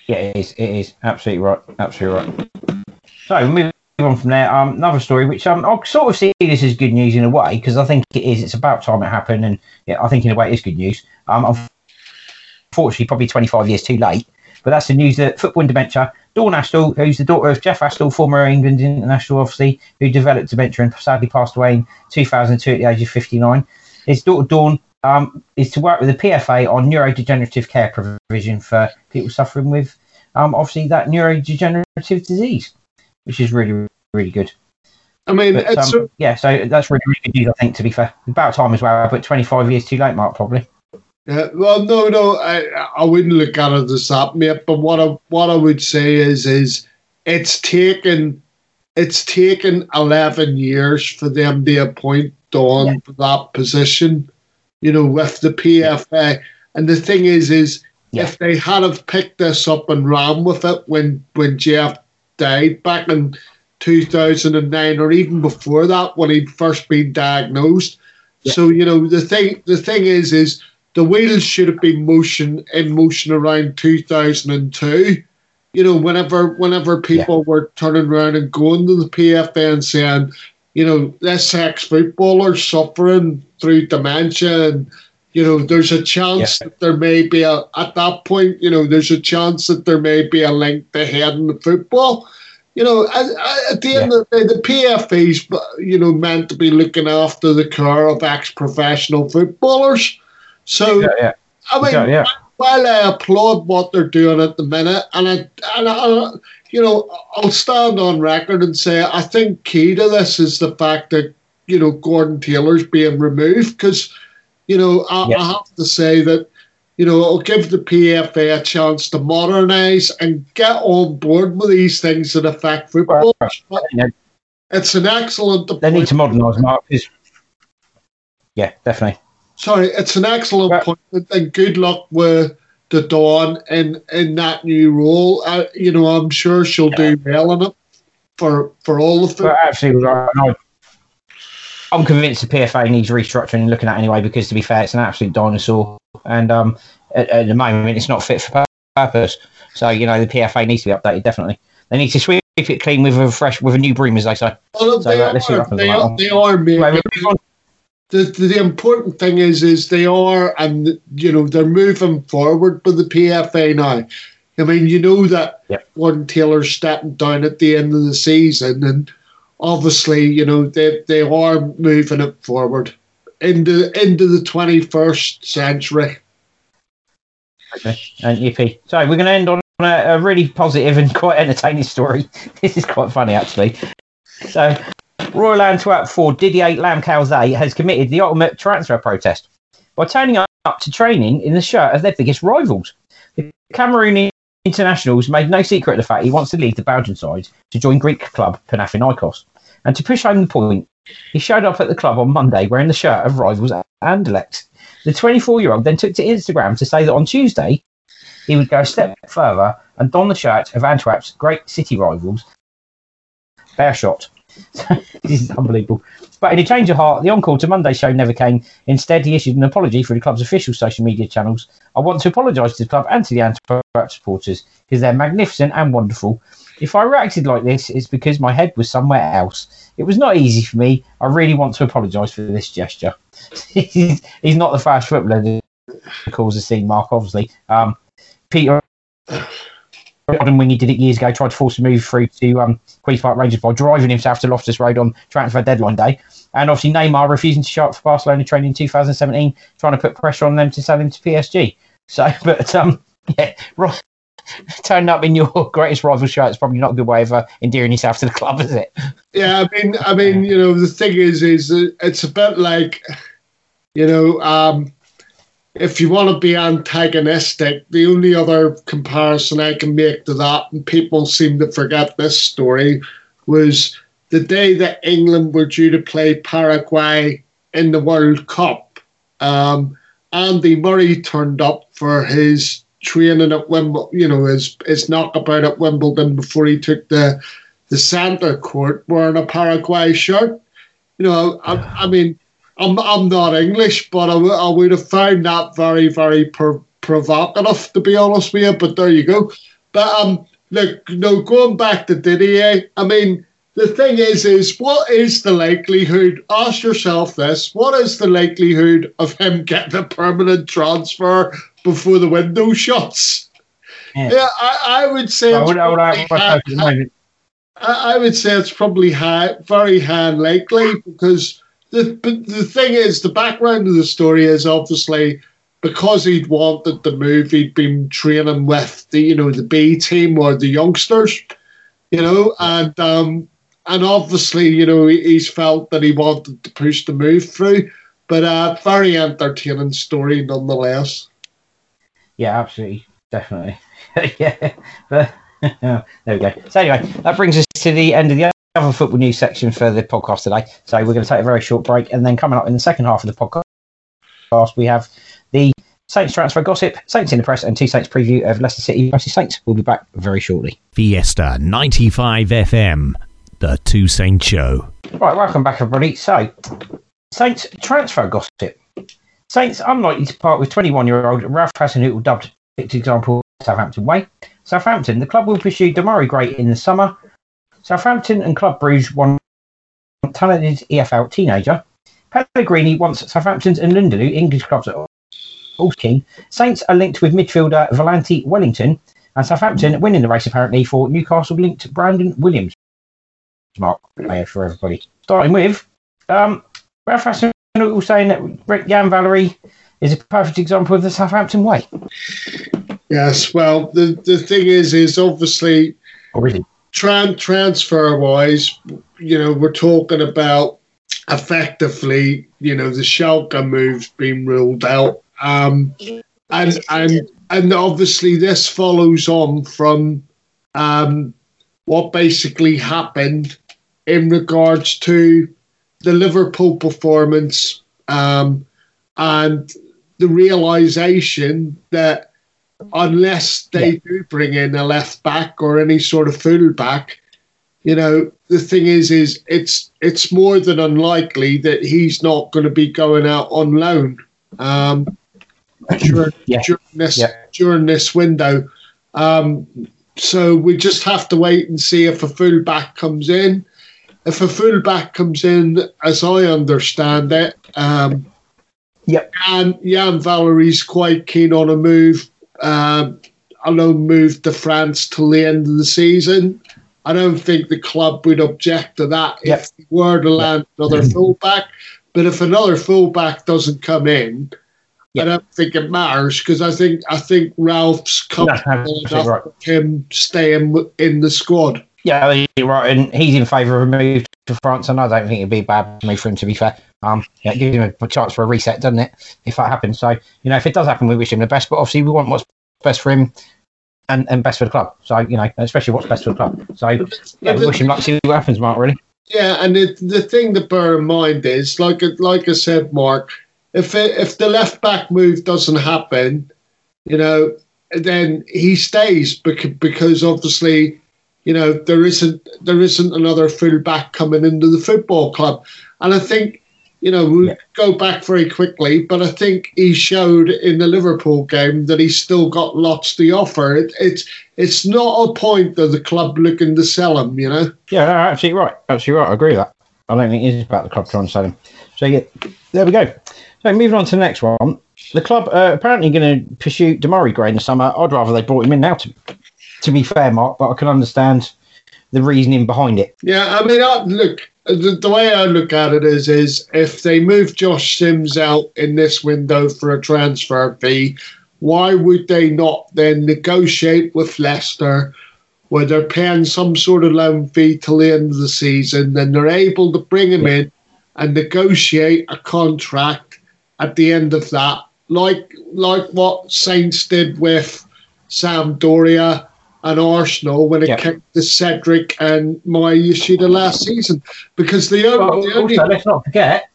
Yeah, it is. It is absolutely right. Absolutely right. So moving on from there, um, another story which um, I sort of see this as good news in a way because I think it is. It's about time it happened, and yeah, I think in a way it is good news. Um, unfortunately, probably 25 years too late. But that's the news that football and dementia. Dawn Astle, who's the daughter of Jeff Astle, former England international, obviously, who developed dementia and sadly passed away in 2002 at the age of 59. His daughter Dawn um, is to work with the PFA on neurodegenerative care provision for people suffering with, um, obviously, that neurodegenerative disease, which is really, really good.
I mean,
But
it's
um, yeah, so that's really, really good news, I think, to be fair. About time as well, but 25 years too late, Mark, probably.
Yeah, well, no, no, I I wouldn't look at it as that, mate. But what I what I would say is is it's taken it's taken eleven years for them to appoint Dawn
Yeah.
for that position, you know, with the PFA. And the thing is, is
Yeah.
if they had have picked this up and ran with it when when Jeff died back in two thousand and nine, or even before that, when he'd first been diagnosed.
Yeah.
So you know the thing the thing is is the wheels should have been motion in motion around 2002. You know, whenever whenever people were turning around and going to the PFA and saying, you know, this ex footballer suffering through dementia and you know, there's a chance
Yeah.
that there may be a at that point, you know, there's a chance that there may be a link to head in the football. You know, at, at the end of the day, the PFA's uh, you know meant to be looking after the care of ex-professional footballers. So
Yeah, yeah.
I mean,
Yeah, yeah.
while I applaud what they're doing at the minute, and I, and I, you know, I'll stand on record and say I think key to this is the fact that you know Gordon Taylor's being removed because, you know, I,
Yeah.
I have to say that. You know, it'll give the PFA a chance to modernise and get on board with these things that affect football.
Well,
It's an excellent
they need to modernise Mark. 'cause- Yeah, definitely.
Sorry, it's an excellent appointment, and good luck with the Dawn in in that new role. Uh, you know, I'm sure she'll do well in it for for all of it.
absolutely right. I'm convinced the PFA needs restructuring and looking at anyway because, to be fair, it's an absolute dinosaur, and um, at, at the moment it's not fit for purpose. So you know the PFA needs to be updated. Definitely, they need to sweep it clean with a fresh, with a new broom, as they say.
Well,
so,
they,
uh, let's see what
are, they, are, they are making.
Right, we'll move on.
The, the, the important thing is, is they are, and you know, they're moving forward with the PFA now. I mean, you know that
Yep.
Gordon Taylor's stepping down at the end of the season, and obviously, you know, they they are moving it forward into into the twenty first century.
Okay. And yippee. So we're going to end on a, a really positive and quite entertaining story. This is quite funny, actually. So, Royal Antwerp forward Didier Lamkel Zé has committed the ultimate transfer protest by turning up to training in the shirt of their biggest rivals. The Cameroonian internationals made no secret of the fact he wants to leave the Belgian side to join Greek club Panathinaikos. And to push home the point, he showed up at the club on Monday wearing the shirt of rivals Anderlecht. The 24 year old then took to Instagram to say that on Tuesday he would go a step further and don the shirt of Antwerp's great city rivals, Beerschot. This is unbelievable. But in a change of heart, the encore to Monday's show never came. Instead, he issued an apology through the club's official social media channels. I want to apologise to the club and to the Antwerp supporters because they're magnificent and wonderful. If I reacted like this, it's because my head was somewhere else. It was not easy for me. I really want to apologise for this gesture. he's not the first footballer to cause a scene, Mark, obviously. Um, Peter Rodden, when he did it years ago, tried to force a move through to um, Queen's Park Rangers by driving himself to Loftus Road on transfer deadline day. And obviously, Neymar refusing to show up for Barcelona training in 2017, trying to put pressure on them to sell him to PSG. So, but um, yeah, Ro- turning up in your greatest rival shirt is probably not a good way of uh, endearing yourself to the club, is it?
Yeah, I mean, I mean, you know, the thing is, is it's a bit like, you know, um, if you want to be antagonistic, the only other comparison I can make to that, and people seem to forget this story, was the day that England were due to play Paraguay in the World Cup. Um, Andy Murray turned up for his training at Wimbledon, you know, his, his knockabout at Wimbledon before he took the the centre court wearing a Paraguay shirt. You know, I, I mean, I'm I'm not English, but I, w- I would have found that very very pro- provocative to be honest with you. But there you go. But um, look, no, going back to Didier, I mean, the thing is, is what is the likelihood? Ask yourself this: What is the likelihood of him getting a permanent transfer before the window shuts?
Yeah.
Yeah, I, I would say.
I
it's
would, I would, I would,
probably
at.
I I would say it's probably high, very high likely because the the thing is, the background of the story is obviously because he'd wanted the move, he'd been training with the you know the B team or the youngsters, you know, and um, and obviously you know he's felt that he wanted to push the move through, but uh, very entertaining story nonetheless.
Yeah, absolutely, definitely. yeah, but there we go. So anyway, that brings us to the end of the other football news section for the podcast today. So we're going to take a very short break, and then coming up in the second half of the podcast, we have the Saints transfer gossip, Saints in the press, and two Saints preview of Leicester City versus Saints. We'll be back very shortly.
Fiesta 95 FM, the Two Saint Show.
Right, welcome back, everybody. So, Saints transfer gossip. Saints unlikely to part with 21-year-old Ralph Hasenhüttl, dubbed example Southampton way. Southampton, the club will pursue Demarai Gray in the summer. Southampton and Club Bruges want talented EFL teenager. Pellegrini wants Southampton's N'Lundulu, English clubs at all keen. Saints are linked with midfielder Valenti Wellington, and Southampton winning the race apparently for Newcastle linked Brandon Williams. Mark, for everybody. Starting with um, Ralph Hasenhüttl saying that Yan Valery is a perfect example of the Southampton way.
Yes, well, the the thing is, is obviously,
oh, really?
Tran- transfer wise, you know, we're talking about effectively, you know, the Schalke move's been ruled out, um, and and and obviously this follows on from um, what basically happened in regards to the Liverpool performance um, and the realization that unless they yeah. do bring in a left back or any sort of full back, you know, the thing is, is it's it's more than unlikely that he's not going to be going out on loan um, during, yeah. during this yeah. during this window. Um, so we just have to wait and see if a full back comes in. If a full back comes in, as I understand it, um,
Yep.
And Yan Valery's quite keen on a move, uh, a loan move to France till the end of the season. I don't think the club would object to that yep. if they were to land another fullback. But if another fullback doesn't come in, yep. I don't think it matters because I think I think Ralph's comfortable no, enough right. with him staying in the squad.
Yeah, you're right, and he's in favour of a move to France, and I don't think it'd be a bad move for him. To be fair, um, yeah, it gives him a chance for a reset, doesn't it? If that happens, so you know, if it does happen, we wish him the best. But obviously, we want what's best for him and, and best for the club. So you know, especially what's best for the club. So yeah, we wish him luck. See what happens, Mark. Really.
Yeah, and the the thing to bear in mind is, like like I said, Mark, if it, if the left back move doesn't happen, you know, then he stays because because obviously you know there isn't there isn't another full back coming into the football club, and I think you know we yeah. go back very quickly, but I think he showed in the Liverpool game that he's still got lots to offer. It, it's it's not a point of the club looking to sell him, you know.
Yeah, no, absolutely right, absolutely right. I agree with that. I don't think it is about the club trying to sell him. So yeah, there we go. So moving on to the next one. The club are apparently going to pursue Demarai Gray in the summer. I'd rather they brought him in now, to to be fair, Mark, but I can understand the reasoning behind it.
Yeah, I mean, I, look, the, the, way I look at it is, is if they move Josh Sims out in this window for a transfer fee, why would they not then negotiate with Leicester? Where they're paying some sort of loan fee till the end of the season, then they're able to bring him in and negotiate a contract at the end of that, like like what Saints did with Sampdoria and Arsenal when it yep. came to Cedric and Maya Yoshida last season. Because the only, well, the only
also, let's not forget,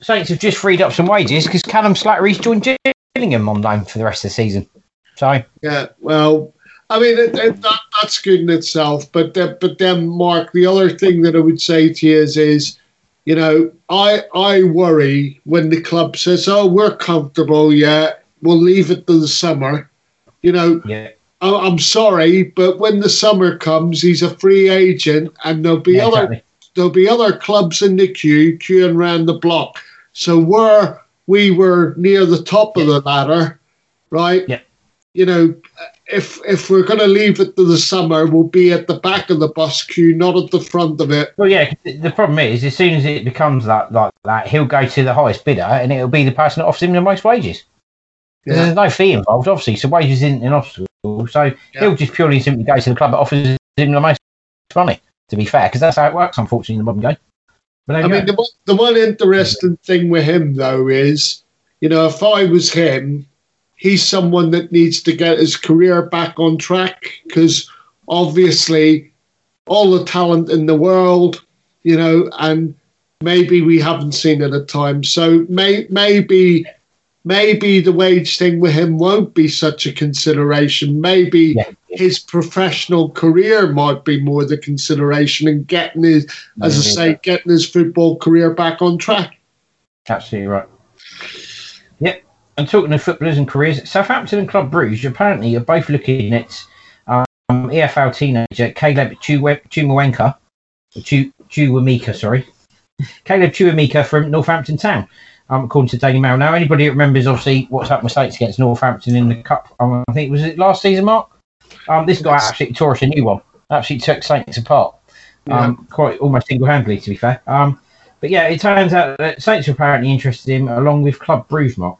Saints have just freed up some wages because Callum Slattery's joined Gillingham on loan for the rest of the season. So
yeah, well, I mean it, it, that, that's good in itself. But uh, but then, Mark, the other thing that I would say to you is is you know I I worry when the club says, "Oh, we're comfortable, yeah, we'll leave it to the summer." You know,
yeah.
Oh, I'm sorry, but when the summer comes, he's a free agent, and there'll be yeah, other exactly. there'll be other clubs in the queue queuing around the block. So where we were near the top yeah. of the ladder, right?
Yeah.
You know, if if we're going to leave it to the summer, we'll be at the back of the bus queue, not at the front of it.
Well, yeah. The problem is, as soon as it becomes that like that, he'll go to the highest bidder, and it'll be the person that offers him the most wages. Yeah. There's no fee involved, obviously, so wages isn't an obstacle. So he'll just purely simply go to the club that offers him the most money, to be fair, because that's how it works, unfortunately, in the modern game.
But I mean, the, the one interesting thing with him, though, is, you know, if I was him, he's someone that needs to get his career back on track because obviously all the talent in the world, you know, and maybe we haven't seen it at times. So may, maybe maybe the wage thing with him won't be such a consideration. Maybe yeah. his professional career might be more the consideration and getting his, as I say, getting his football career back on track.
Absolutely right. Yep. And talking of footballers and careers, Southampton and Club Bruges apparently are both looking at um, EFL teenager Caleb Chumawenka, Chuwamika, sorry, Caleb Chuwamika from Northampton Town. Um, according to Daily Mail. Now, anybody that remembers, obviously, what's happened with Saints against Northampton in the Cup, um, I think, was it last season, Mark? Um, this guy absolutely tore us a new one. Actually took Saints apart.
Yeah.
Um, quite almost single-handedly, to be fair. Um, but yeah, it turns out that Saints are apparently interested in him, along with Club Bruges, Mark.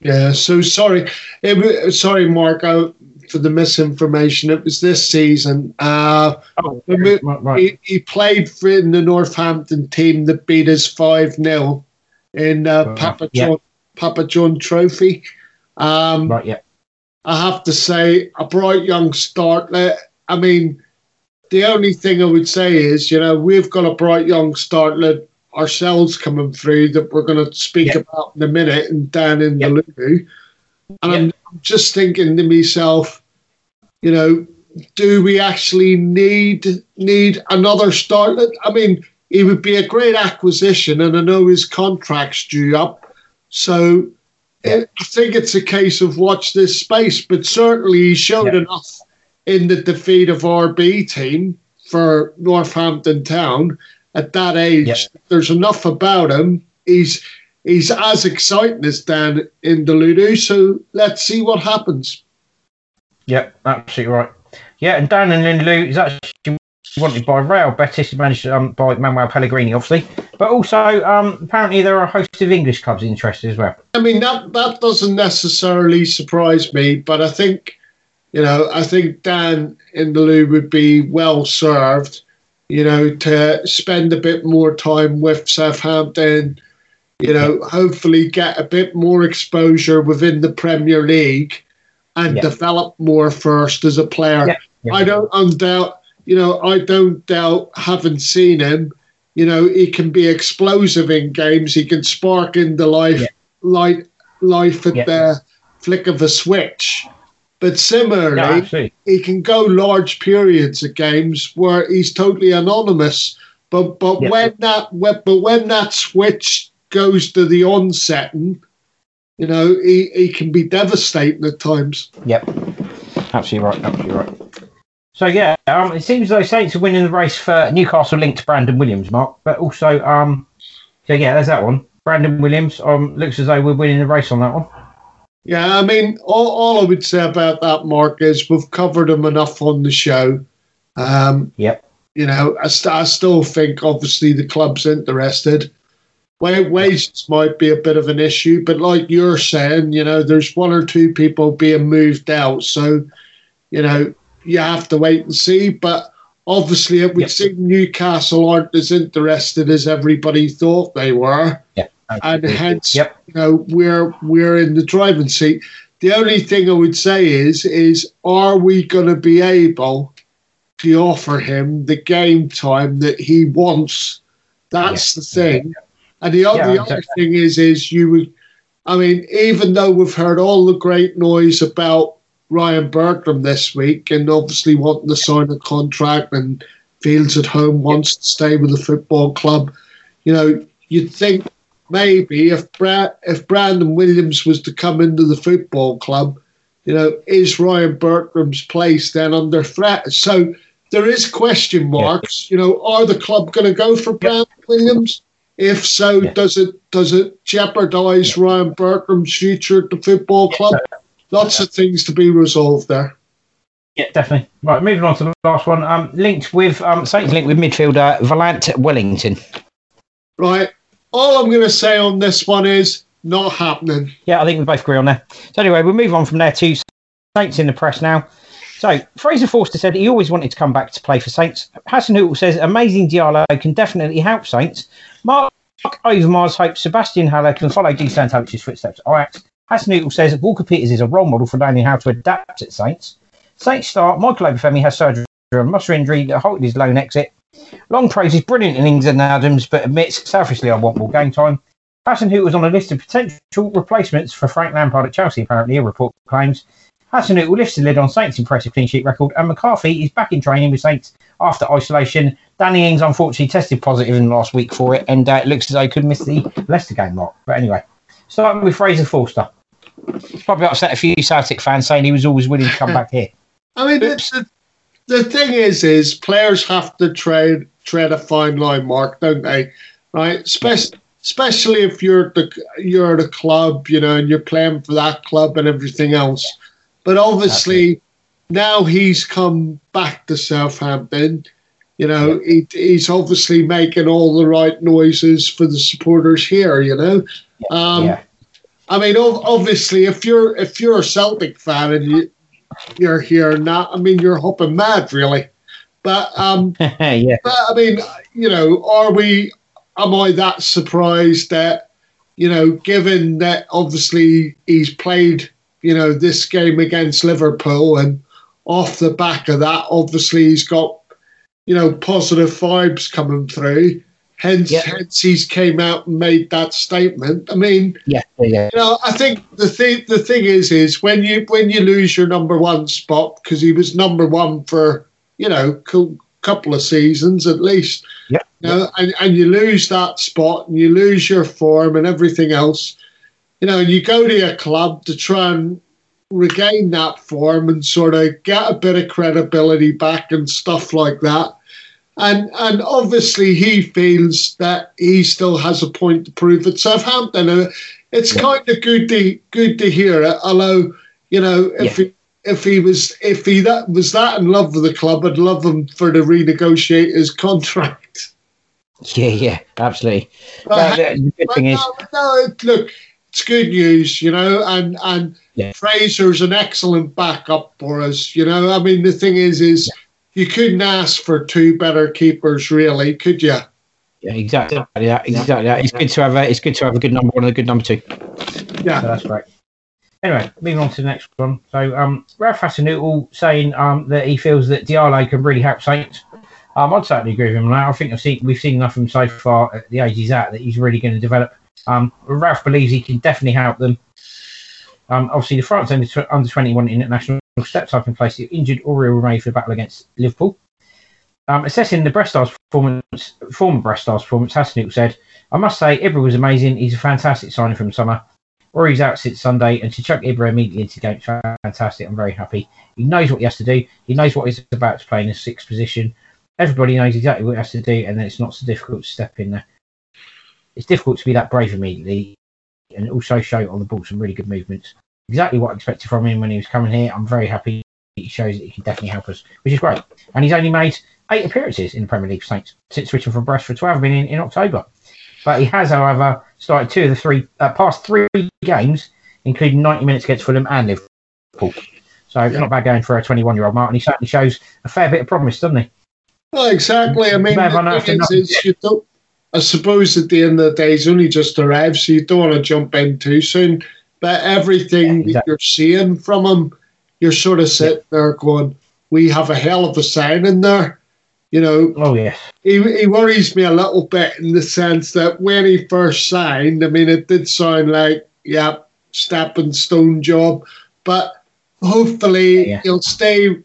Yeah, so sorry. It, sorry, Mark, uh, for the misinformation. It was this season. Uh,
Oh,
right. he, he played for in the Northampton team that beat us 5 0 in uh,
Uh,
Papa,
yeah.
John, Papa John Trophy. Um,
Right, yeah.
I have to say, a bright young startlet. I mean, the only thing I would say is, you know, we've got a bright young startlet ourselves coming through that we're going to speak
Yeah.
about in a minute and down in
Yeah.
the Lulu. And. I'm just thinking to myself, you know, do we actually need need another startlet? I mean, he would be a great acquisition, and I know his contract's due up. So
Yeah.
I think it's a case of watch this space, but certainly he showed
Yeah.
enough in the defeat of RB team for Northampton Town at that age.
Yeah.
There's enough about him. He's he's as exciting as Dan N'Lundulu. So let's see what happens.
Yep, absolutely right. Yeah, and Dan N'Lundulu is actually wanted by Real Betis, managed um, by Manuel Pellegrini, obviously. But also, um, apparently, there are a host of English clubs interested as well.
I mean that that doesn't necessarily surprise me, but I think you know I think Dan N'Lundulu would be well served, you know, to spend a bit more time with Southampton. You know, hopefully get a bit more exposure within the Premier League and
Yeah.
develop more first as a player.
Yeah, yeah.
I don't undoubt, you know, I don't doubt having seen him. You know, he can be explosive in games. He can spark into life,
Yeah.
light, life at
Yeah.
the flick of a switch. But similarly,
Yeah,
he can go large periods of games where he's totally anonymous. But but
Yeah.
when that when, but when that switch goes to the onsetting, you know, he, he can be devastating at times.
Yep, absolutely right. Absolutely right. So yeah, um, it seems though Saints are winning the race for Newcastle linked to Brandon Williams, Mark. But also, um, so yeah, there's that one. Brandon Williams. Um, looks as though we're winning the race on that one.
Yeah, I mean, all, all I would say about that, Mark, is we've covered him enough on the show. Um,
Yep.
You know, I, st- I still think, obviously, the club's interested. Wa- Wages might be a bit of an issue, but like you're saying, you know, there's one or two people being moved out. So, you know, you have to wait and see. But obviously, it would
Yep.
seem Newcastle aren't as interested as everybody thought they were
Yeah.
and hence
Yep.
you know we're we're in the driving seat. The only thing I would say is is are we going to be able to offer him the game time that he wants? That's the thing. And the,
Yeah,
the other
exactly.
thing is is you would. I mean, even though we've heard all the great noise about Ryan Bertrand this week, and obviously wanting to sign a contract, and Fields at home wants to stay with the football club, you know, you'd think maybe if Brad, if Brandon Williams was to come into the football club, you know, is Ryan Bertrand's place then under threat? So there is question marks. You know, are the club going to go for Brandon Williams? If so,
Yeah.
does it does it jeopardise Ryan Bertrand's future at the football club? Lots of things to be resolved there.
Yeah, definitely. Right, moving on to the last one. Um, linked with um, Saints linked with midfielder Valant Wellington.
Right. All I'm going to say on this one is not happening.
Yeah, I think we both agree on that. So anyway, we'll move on from there to Saints in the press now. So Fraser Forster said he always wanted to come back to play for Saints. Hasenhüttl says amazing Diallo can definitely help Saints. Marc Overmars hopes Sebastian Haller can follow Dušan Tadić's footsteps. All right. Hasenhüttl says Walker Peters is a role model for learning how to adapt at Saints. Saints star Michael Obafemi has surgery on a muscle injury that halted his loan exit. Long praises brilliant in innings and Adams, but admits selfishly I want more game time. Hasenhüttl was on a list of potential replacements for Frank Lampard at Chelsea, apparently, a report claims. Hasenhüttl lifts the lid on Saints' impressive clean sheet record, and McCarthy is back in training with Saints after isolation. Danny Ings unfortunately tested positive in the last week for it, and uh, it looks as though he could miss the Leicester game lot. But anyway, starting with Fraser Forster. It's probably upset a few Celtic fans saying he was always willing to come back here.
I mean, the, the, the thing is, is players have to tread tread a fine line, Mark, don't they? Right? Especially especially if you're the you're the club, you know, and you're playing for that club and everything else. But obviously, now he's come back to Southampton. You know, he, he's obviously making all the right noises for the supporters here. You know, um,
yeah.
I mean, obviously, if you're if you're a Celtic fan and you you're here now, I mean, you're hopping mad, really. But um,
yeah.
but I mean, you know, are we? Am I that surprised that you know, given that obviously he's played, you know, this game against Liverpool, and off the back of that, obviously he's got, you know, positive vibes coming through. Hence,
Yeah.
hence he's came out and made that statement. I mean,
Yeah. Yeah.
you know, I think the thing the thing is is when you when you lose your number one spot because he was number one for you know a couple of seasons at least.
Yeah.
You know, and, and you lose that spot and you lose your form and everything else. You know, and you go to a club to try and regain that form and sort of get a bit of credibility back and stuff like that. And and obviously he feels that he still has a point to prove at Southampton. And it's
Yeah.
kind of good to good to hear it. Although you know if
Yeah.
he if he was if he that was that in love with the club, I'd love him for to renegotiate his contract.
Yeah. Yeah. Absolutely.
But,
But uh, the the good thing is,
no, look, it's good news, you know, and and
Yeah.
Fraser's an excellent backup for us, you know. I mean, the thing is, is you couldn't ask for two better keepers, really, could you?
yeah, exactly that. Exactly that. It's good to have a. It's good to have a good number one and a good number two. Yeah, So
Yeah,
that's great. Anyway, moving on to the next one. So, um, Ralph Hasenhüttl saying um, that he feels that Diallo can really help Saints. Um, I'd certainly agree with him on that. I think I've seen, we've seen enough from him so far at the age he's at that he's really going to develop. Um, Ralph believes he can definitely help them. Um, obviously, the France under, under 21 international steps up in place the injured Oriol Ray for the battle against Liverpool. Um, assessing the Brest Stars performance, former Brest Stars performance, Hasenhüttl said, I must say, Ibra was amazing. He's a fantastic signing from summer. Rory's out since Sunday, and to chuck Ibra immediately into the game, fantastic. I'm very happy. He knows what he has to do. He knows what he's about to play in the sixth position. Everybody knows exactly what he has to do, and then it's not so difficult to step in there. It's difficult to be that brave immediately, and also show on the ball some really good movements. Exactly what I expected from him when he was coming here. I'm very happy. He shows that he can definitely help us, which is great. And he's only made eight appearances in the Premier League for Saints since switching from Brest for 12 been in, in October. But he has, however, started two of the three uh, past three games, including 90 minutes against Fulham and Liverpool. So it's not bad going for a 21 year old Martin. He certainly shows a fair bit of promise, doesn't he?
well, exactly. I mean,
May have run
the thing is, is you don't. I suppose at the end of the day, he's only just arrived, so you don't want to jump in too soon. But everything
Yeah,
that
exactly.
you're seeing from him, you're sort of sitting there going, "We have a hell of a sign in there." You know,
Oh, yes.
he, he worries me a little bit in the sense that when he first signed, I mean, it did sound like, yeah, stepping stone job, but hopefully
Yeah.
he'll stay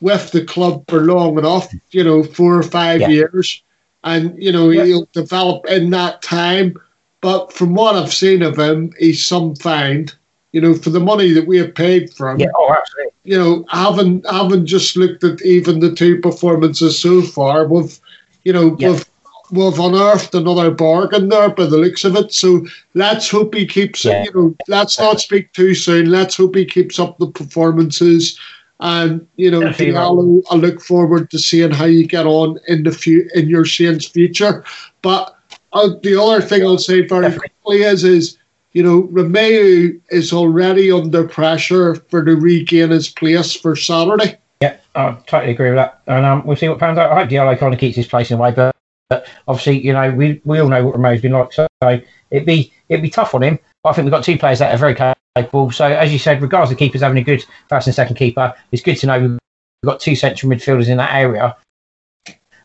with the club for long enough, you know, four or five
Yeah.
years, and you know
Yeah.
he'll develop in that time. But from what I've seen of him, he's some find. You know, for the money that we have paid for him,
Yeah. Oh, absolutely.
you know, haven't haven't just looked at even the two performances so far. We've, you know,
Yeah.
we've we've unearthed another bargain there by the looks of it. So let's hope he keeps.
Yeah.
You know, let's not speak too soon. Let's hope he keeps up the performances. And you know. Diallo, I look forward to seeing how you get on in the few in your Saints future. But uh, the other thing I'll say very quickly is is you know, Romeo is already under pressure for to regain his place for Saturday.
Yeah, I totally agree with that. And um, we'll see what pans out. I hope Diallo kind of keeps his place in a way, but, but obviously, you know, we, we all know what Romeo's been like, so it'd be it'd be tough on him. But I think we've got two players that are very capable. So as you said, regardless of keepers having a good first and second keeper, it's good to know we've got two central midfielders in that area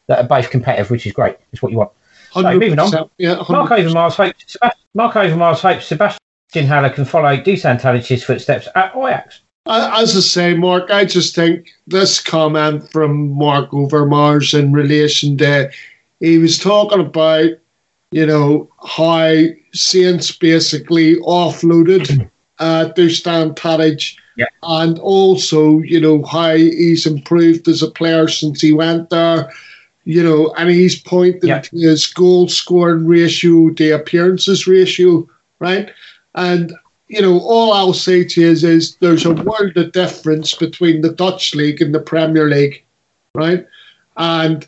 that are both competitive, which is great. It's what you want. Moving on.
Yeah, Marc
Overmars hopes Sebast- Marc Overmars hopes Sebastian Haller can follow Dušan Tadić's footsteps at Ajax.
As I say, Mark, I just think this comment from Marc Overmars in relation to he was talking about, you know, how Saints basically offloaded uh, Dušan Tadić.
Yeah.
And also, you know, how he's improved as a player since he went there. You know, and he's pointing
Yeah.
to his goal scoring ratio, the appearances ratio, right? And you know, all I'll say to you is, is there's a world of difference between the Dutch league and the Premier League, right? And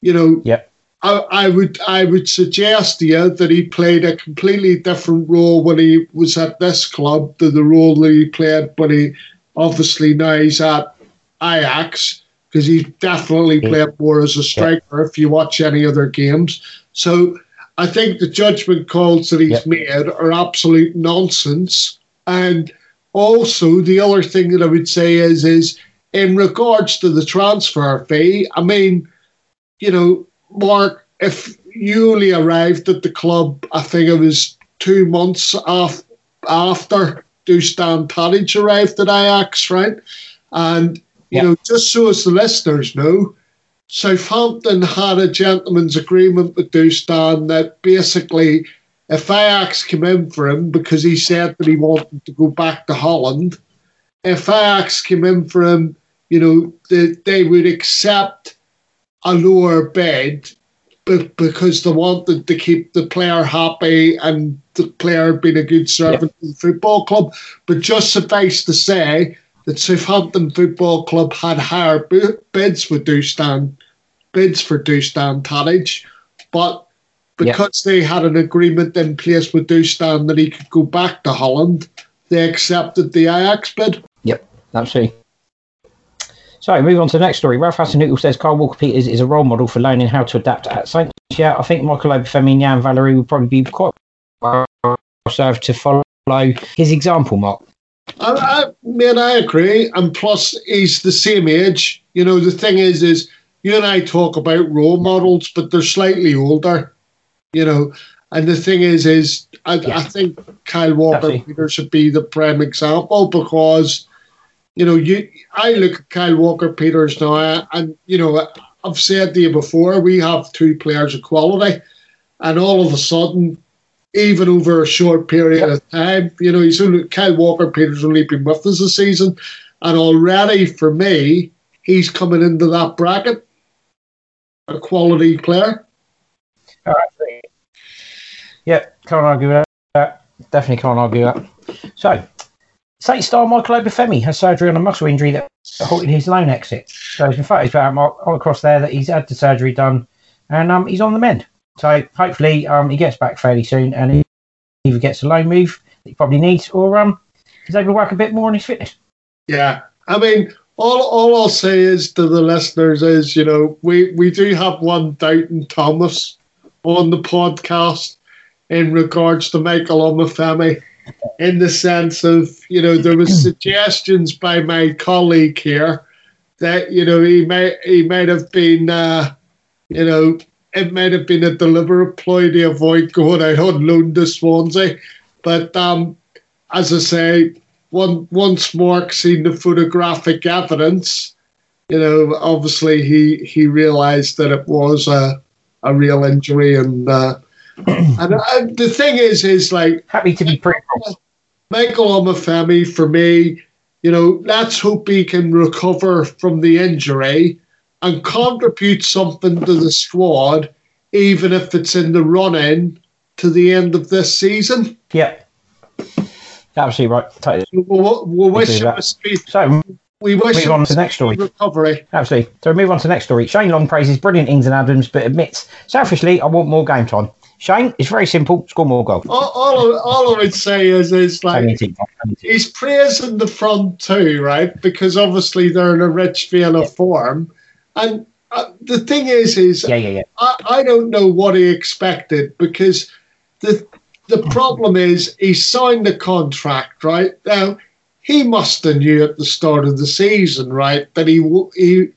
you know,
Yep.
I, I would I would suggest to you that he played a completely different role when he was at this club to the role that he played when he obviously now he's at Ajax because he definitely played more as a striker if you watch any other games. So I think the judgment calls that he's
Yep.
made are absolute nonsense. And also the other thing that I would say is is in regards to the transfer fee, I mean, you know, Mark, if you only arrived at the club, I think it was two months af- after Dušan Tadić arrived at Ajax, right? And, you
Yeah.
know, just so as the listeners know, Southampton had a gentleman's agreement with Dusan that basically if Ajax came in for him because he said that he wanted to go back to Holland, if Ajax came in for him, you know, they, they would accept a lower bid be- because they wanted to keep the player happy and the player being a good servant to the football club. But just suffice to say that Southampton Football Club had higher bids for Dusan, bids for Dušan Tadić, but
Yeah.
because they had an agreement in place with Dusan that he could go back to Holland, they accepted the Ajax bid.
Yep, absolutely. So, move on to the next story. Ralph Hasenhüttl says Kyle Walker Peters is a role model for learning how to adapt at Saints. Yeah, I think Michael Obafemi and Valery would probably be quite well served to follow his example, Mark.
I, I mean, I agree, and plus he's the same age. You know, the thing is, is you and I talk about role models, but they're slightly older. You know, and the thing is, is I, I think Kyle Walker. Peters should be the prime example because, you know, you I look at Kyle Walker Peters now, and you know, I've said to you before, we have two players of quality, and all of a sudden even over a short period
Yep.
of time. You know, he's only Kyle Walker Peters only been with us a season, and already for me, he's coming into that bracket, a quality player.
Yeah, can't argue with that. Definitely can't argue with that. So, Saints star Michael Obafemi has surgery on a muscle injury that halted his loan exit. So, there's been photos about Mark all across there that he's had the surgery done and um, he's on the mend. So, hopefully, um, he gets back fairly soon and he either gets a loan move that he probably needs or um, he's able to work a bit more on his fitness.
Yeah, I mean, all all I'll say is to the listeners is, you know, we we do have one Doubting Thomas on the podcast in regards to Michael Obafemi, in the sense of, you know, there was suggestions by my colleague here that you know he may he might have been, uh, you know, it might have been a deliberate ploy to avoid going out on loan to Swansea, but um, as I say, one, once Mark seen the photographic evidence, you know, obviously he he realised that it was a a real injury, and uh, and uh, the thing is, is like
Happy to be pretty
Michael Obafemi for me, you know, let's hope he can recover from the injury and contribute something to the squad, even if it's in the run in to the end of this season.
Yeah. Absolutely right. Totally.
We'll, we'll wish him a speed.
So,
We wish
move on to the next story.
recovery.
Absolutely. So move on to the next story. Shane Long praises brilliant Ings and Adams, but admits, selfishly, I want more game time. Shane, it's very simple. Score more goals.
All, all, all I would say is, is like
Only team. Only team.
he's praising the front two, right? Because obviously they're in a rich vein of form. And uh, the thing is, is
Yeah, yeah, yeah.
I, I don't know what he expected because the the problem is he signed the contract, right? Now he must have knew at the start of the season, right, that he he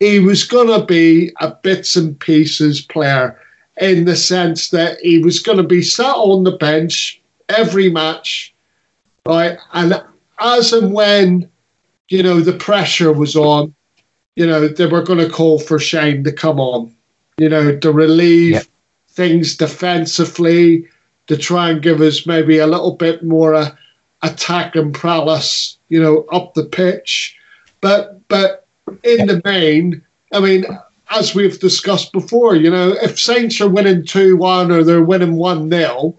he was going to be a bits and pieces player in the sense that he was going to be sat on the bench every match, right? And as and when you know the pressure was on, you know they were going to call for Shane to come on, you know, to relieve
Yep.
things defensively, to try and give us maybe a little bit more uh, attack and prowess, you know, up the pitch. But but in the main, I mean, as we've discussed before, you know, if Saints are winning 2 1 or they're winning 1 0,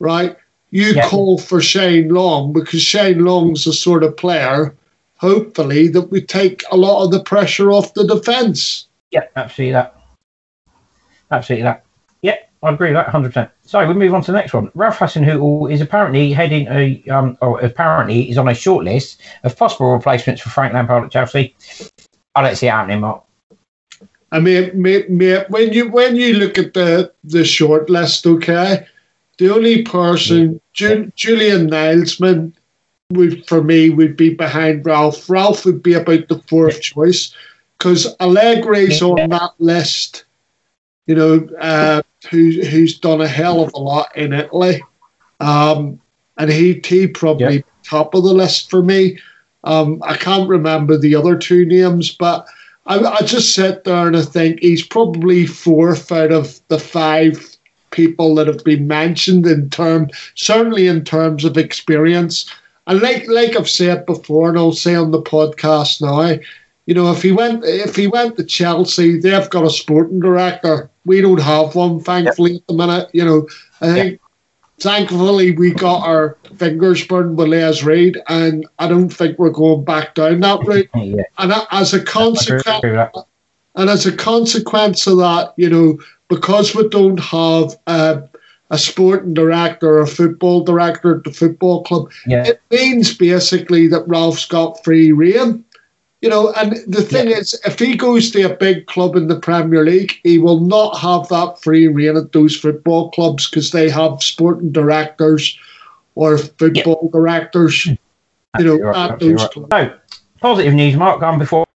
right, you
Yeah.
call for Shane Long because Shane Long's the sort of player, hopefully, that we take a lot of the pressure off the defence.
Yeah, absolutely that. Absolutely that. Yeah, I agree with that 100%. So we move on to the next one. Ralph Hasenhüttl is apparently heading a, um, or apparently is on a short list of possible replacements for Frank Lampard at Chelsea. I don't see it happening, Mark.
I mean, mate, mate, when you when you look at the the short list, okay, the only person Ju- Julian Nagelsmann would for me would be behind Ralph. Ralph would be about the fourth choice because Allegri's on that list. You know, uh, who who's done a hell of a lot in Italy, um, and he he probably top of the list for me. Um, I can't remember the other two names, but I, I just sit there and I think he's probably fourth out of the five people that have been mentioned in term, certainly in terms of experience. And like like I've said before, and I'll say on the podcast now, you know, if he went if he went to Chelsea, they've got a sporting director. We don't have one, thankfully, at the minute. You know, I think thankfully we got our fingers burned with Les Reed, and I don't think we're going back down that route.
Yeah,
And as a consequence, and as a consequence of that, you know, because we don't have uh, a sporting director or a football director at the football club,
Yeah,
it means basically that Ralph's got free reign. You know, and the thing
Yeah.
is, if he goes to a big club in the Premier League, he will not have that free reign at those football clubs because they have sporting directors or football directors. You know,
right,
at those
right.
clubs.
So, positive news, Mark, um, before,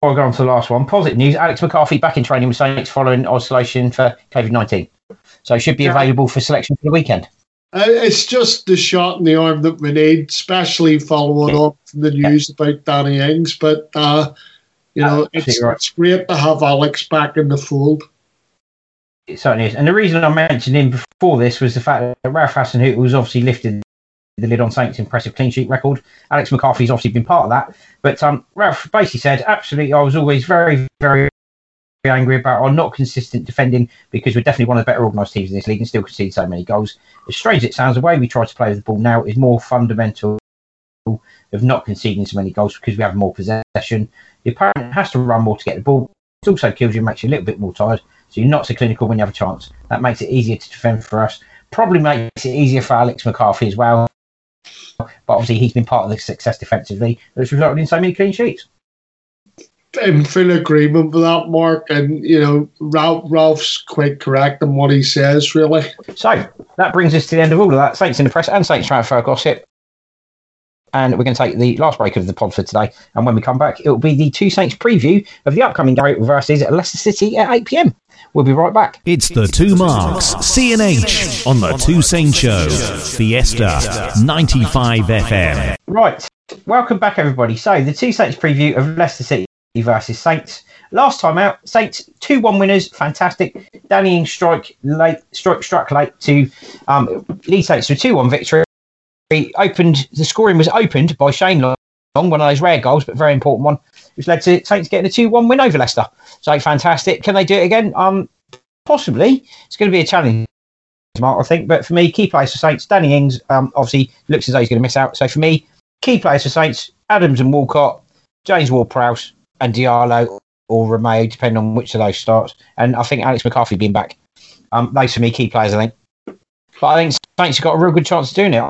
before I go on to the last one. Positive news Alex McCarthy back in training with Saints following isolation for COVID 19. So, it should be
Yeah.
available for selection for the weekend.
Uh, It's just the shot in the arm that we need, especially following up from the news about Danny Ings. But uh, you know, it's,
right.
it's great to have Alex back in the fold.
It certainly is. And the reason I mentioned him before this was the fact that Ralph Hasenhüttl was obviously lifted the lid on Saints' impressive clean sheet record. Alex McCarthy's obviously been part of that. But um, Ralph basically said, absolutely, I was always very, very angry about our not consistent defending because we're definitely one of the better organised teams in this league and still concede so many goals. As strange as it sounds, the way we try to play with the ball now is more fundamental of not conceding so many goals because we have more possession. The opponent has to run more to get the ball. It also kills you makes you a little bit more tired. So you're not so clinical when you have a chance. That makes it easier to defend for us. Probably makes it easier for Alex McCarthy as well. But obviously he's been part of the success defensively that's resulted in so many clean sheets.
In full agreement with that, Mark, and you know, Ralph, Ralph's quite correct in what he says. Really,
So that brings us to the end of all of that Saints in the press and Saints transfer gossip. And we're going to take the last break of the pod for today. And when we come back, it will be the two Saints preview of the upcoming game versus Leicester City at 8 pm. We'll be right back.
It's the two marks, C&H, on the Two Saints Show, Fiesta 95 FM.
Right. Welcome back, everybody. So, the two Saints preview of Leicester City versus Saints. Last time out, Saints 2 1 winners. Fantastic. Danny Ings strike late, strike, struck late to um, lead Saints to 2 1 victory. He Opened The scoring was opened by Shane Long, one of those rare goals, but very important one, which led to Saints getting a 2 1 win over Leicester. So, fantastic. Can they do it again? Um, Possibly. It's going to be a challenge. Mark, I think, but for me, key players for Saints. Danny Ings um, obviously looks as though he's going to miss out. So for me, key players for Saints: Adams and Walcott, James Ward-Prowse, and Diallo or Romeo, depending on which of those starts. And I think Alex McCarthy being back. Um, those for me key players, I think. But I think Saints have got a real good chance of doing it.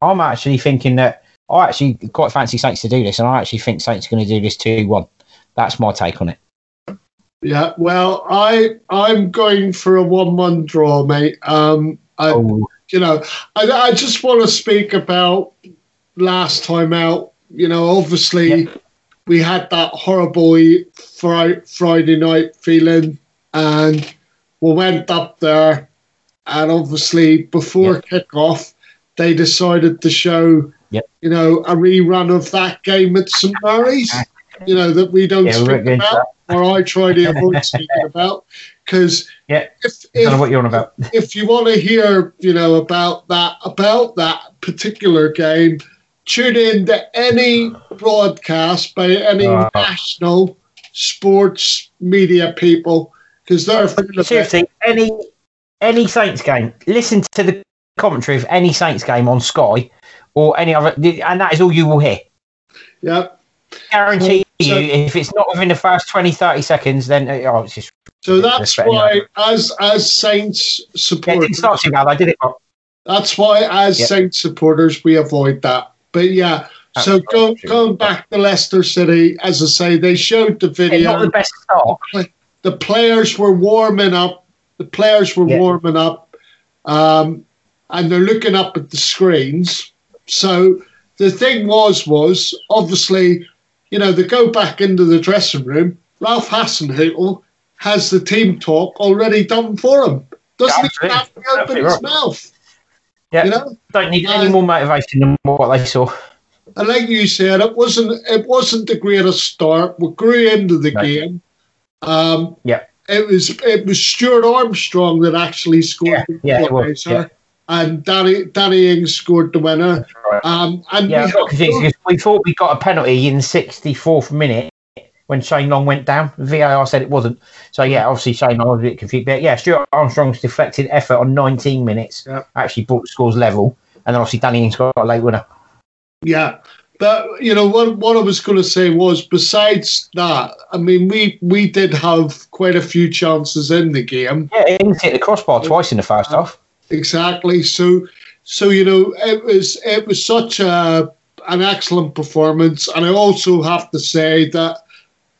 I'm actually thinking that I actually quite fancy Saints to do this, and I actually think Saints are going to do this two one. That's my take on it.
yeah. Well, I I'm going for a one-one draw, mate. Um, I,
Oh,
you know, I, I just want to speak about last time out. You know, obviously we had that horrible fri- Friday night feeling, and we went up there, and obviously before kickoff, they decided to show,
Yep.
you know, a rerun of that game at St Mary's. You know that we don't
Yeah,
speak about, or I try to avoid speaking about, because
Yeah,
if,
I don't know
if
what you're on about.
if you want to hear, you know, about that about that particular game, tune in to any broadcast by any
Ah.
national sports media people because they're full of it.
Seriously, any any Saints game, listen to the commentary of any Saints game on Sky or any other, and that is all you will hear.
Yeah.
Guarantee
So-
you, if it's not within the first 20, 30 seconds, then uh, oh, it's just.
So that's
Respect,
why, as as Saints
Yeah, it
supporters,
didn't start too bad. I did it. wrong.
that's why as
Yep.
Saints supporters we avoid that. But yeah, so go, going back to Leicester City, as I say, they showed the
Yeah,
video.
not the best start.
the players were warming up. The players were
Yeah.
warming up, um, and they're looking up at the screens. So the thing was, was obviously, you know, they go back into the dressing room. Ralph Hasenhüttl has the team talk already done for him. Doesn't
Yeah,
even have to open his
right.
mouth.
Yeah.
You know,
Don't need any more motivation than what they saw.
and like you said, it wasn't it wasn't the greatest start. We grew into the
No.
game. Um,
Yeah.
it was it was Stuart Armstrong that actually scored
Yeah, yeah,
the equaliser,
yeah.
and Danny Danny Ings scored the winner.
Right.
Um, and
Yeah,
we,
got confused
had,
because we thought we got a penalty in the 64th minute when Shane Long went down. VAR said it wasn't. So, yeah, obviously Shane Long was a bit confused. But, yeah, Stuart Armstrong's deflected effort on 19 minutes
Yeah.
actually brought the scores level. And then, obviously, Danny Ings got a late winner.
yeah. But you know what? What I was going to say was, besides that, I mean, we we did have quite a few chances in the game.
Yeah, Ings hit the crossbar twice in the first half.
Exactly. So, so you know, it was it was such a an excellent performance, and I also have to say that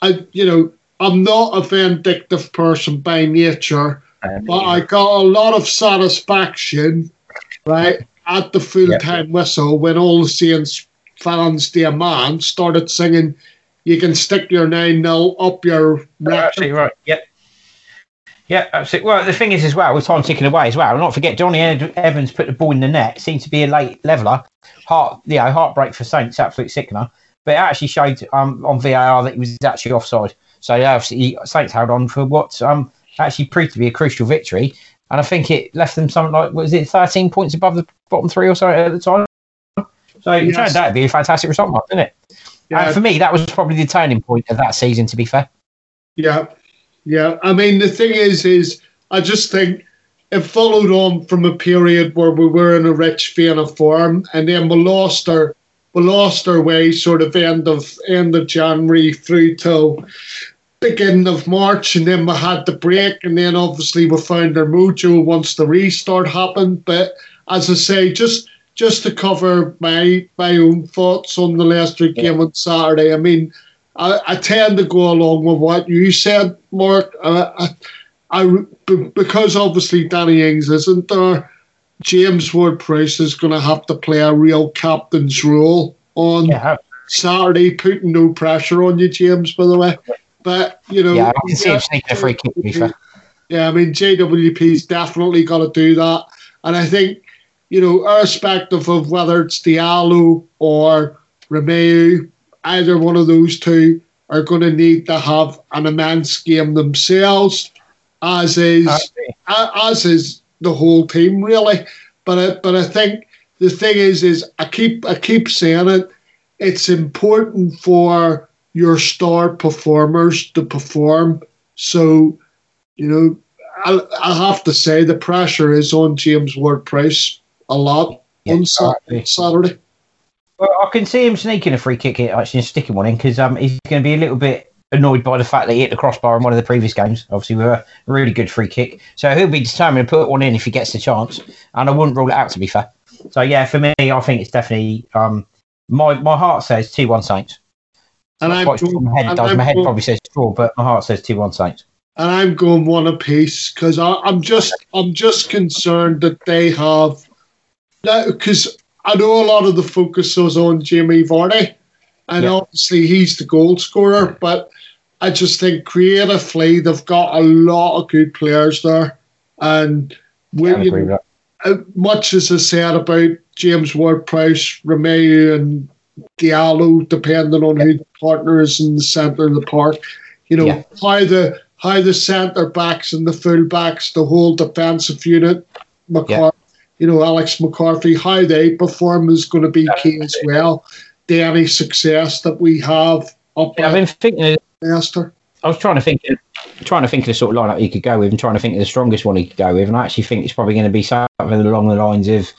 I, you know, I'm not a vindictive person by nature, but I got a lot of satisfaction, right, at the full time whistle when all the Saints fans, the man, started singing. You can stick your nine nil up your
You're absolutely right. Yep. Yeah, absolutely. Well, the thing is, as well, with time ticking away as well, and not forget, Johnny Ed- Evans put the ball in the net. Seemed to be a late leveler. Heart, you know, heartbreak for Saints, absolute sickener. But it actually showed um, on VAR that he was actually offside. So yeah, obviously, Saints held on for what um, actually proved to be a crucial victory. And I think it left them something like, was it 13 points above the bottom three or so at the time? So it
Yes.
turned out to be a fantastic result, Mark, didn't it?
Yeah.
And for me, that was probably the turning point of that season, to be fair.
Yeah, yeah. I mean, the thing is, is I just think it followed on from a period where we were in a rich vein of form, and then we lost our we lost our way sort of end of end of January through till beginning of March, and then we had the break, and then obviously we found our mojo once the restart happened. But as I say, just just to cover my my own thoughts on the Leicester game on Saturday, I mean. I, I tend to go along with what you said, Mark. Uh, I, I, because obviously Danny Ings isn't there, James Ward-Prowse is going to have to play a real captain's role on
Yeah,
Saturday, putting no pressure on you, James. By the way, but you know,
yeah, I can see him a free kick, fair.
yeah, I mean JWP's definitely got to do that, and I think you know, irrespective of whether it's Diallo or Romeo, either one of those two are going to need to have an immense game themselves, as is as is the whole team really. But I, but I think the thing is is I keep I keep saying it. It's important for your star performers to perform. So, you know, I, I have to say the pressure is on James Ward-Prowse a lot
Yeah,
on Sa-
absolutely.
Saturday.
Well, I can see him sneaking a free kick here, actually, and sticking one in because um, he's going to be a little bit annoyed by the fact that he hit the crossbar in one of the previous games. Obviously, with a really good free kick. So he'll be determined to put one in if he gets the chance. And I wouldn't rule it out, to be fair. So, yeah, for me, I think it's definitely. Um, my, my heart says 2 1 Saints.
And going-
my head does. My head probably says draw, but my heart says 2 1 Saints.
and I'm going one apiece because I'm just I'm just concerned that they have because I know a lot of the focus was on Jamie Vardy, and
Yeah.
obviously he's the goal scorer, but I just think creatively they've got a lot of good players there, and we,
Yeah, I
you
agree
know,
with that.
uh, much as I said about James Ward-Prowse, Romeo, and Diallo, depending on who the partner is in the centre of the park, you know
Yeah.
how the how the centre backs and the full backs, the whole defensive unit, McCar- you know Alex McCarthy, how they perform is going to be key as well. To any success that we have up
Yeah, I've been thinking I was trying to think, trying to think of the sort of lineup he could go with, and trying to think of the strongest one he could go with. And I actually think it's probably going to be something along the lines of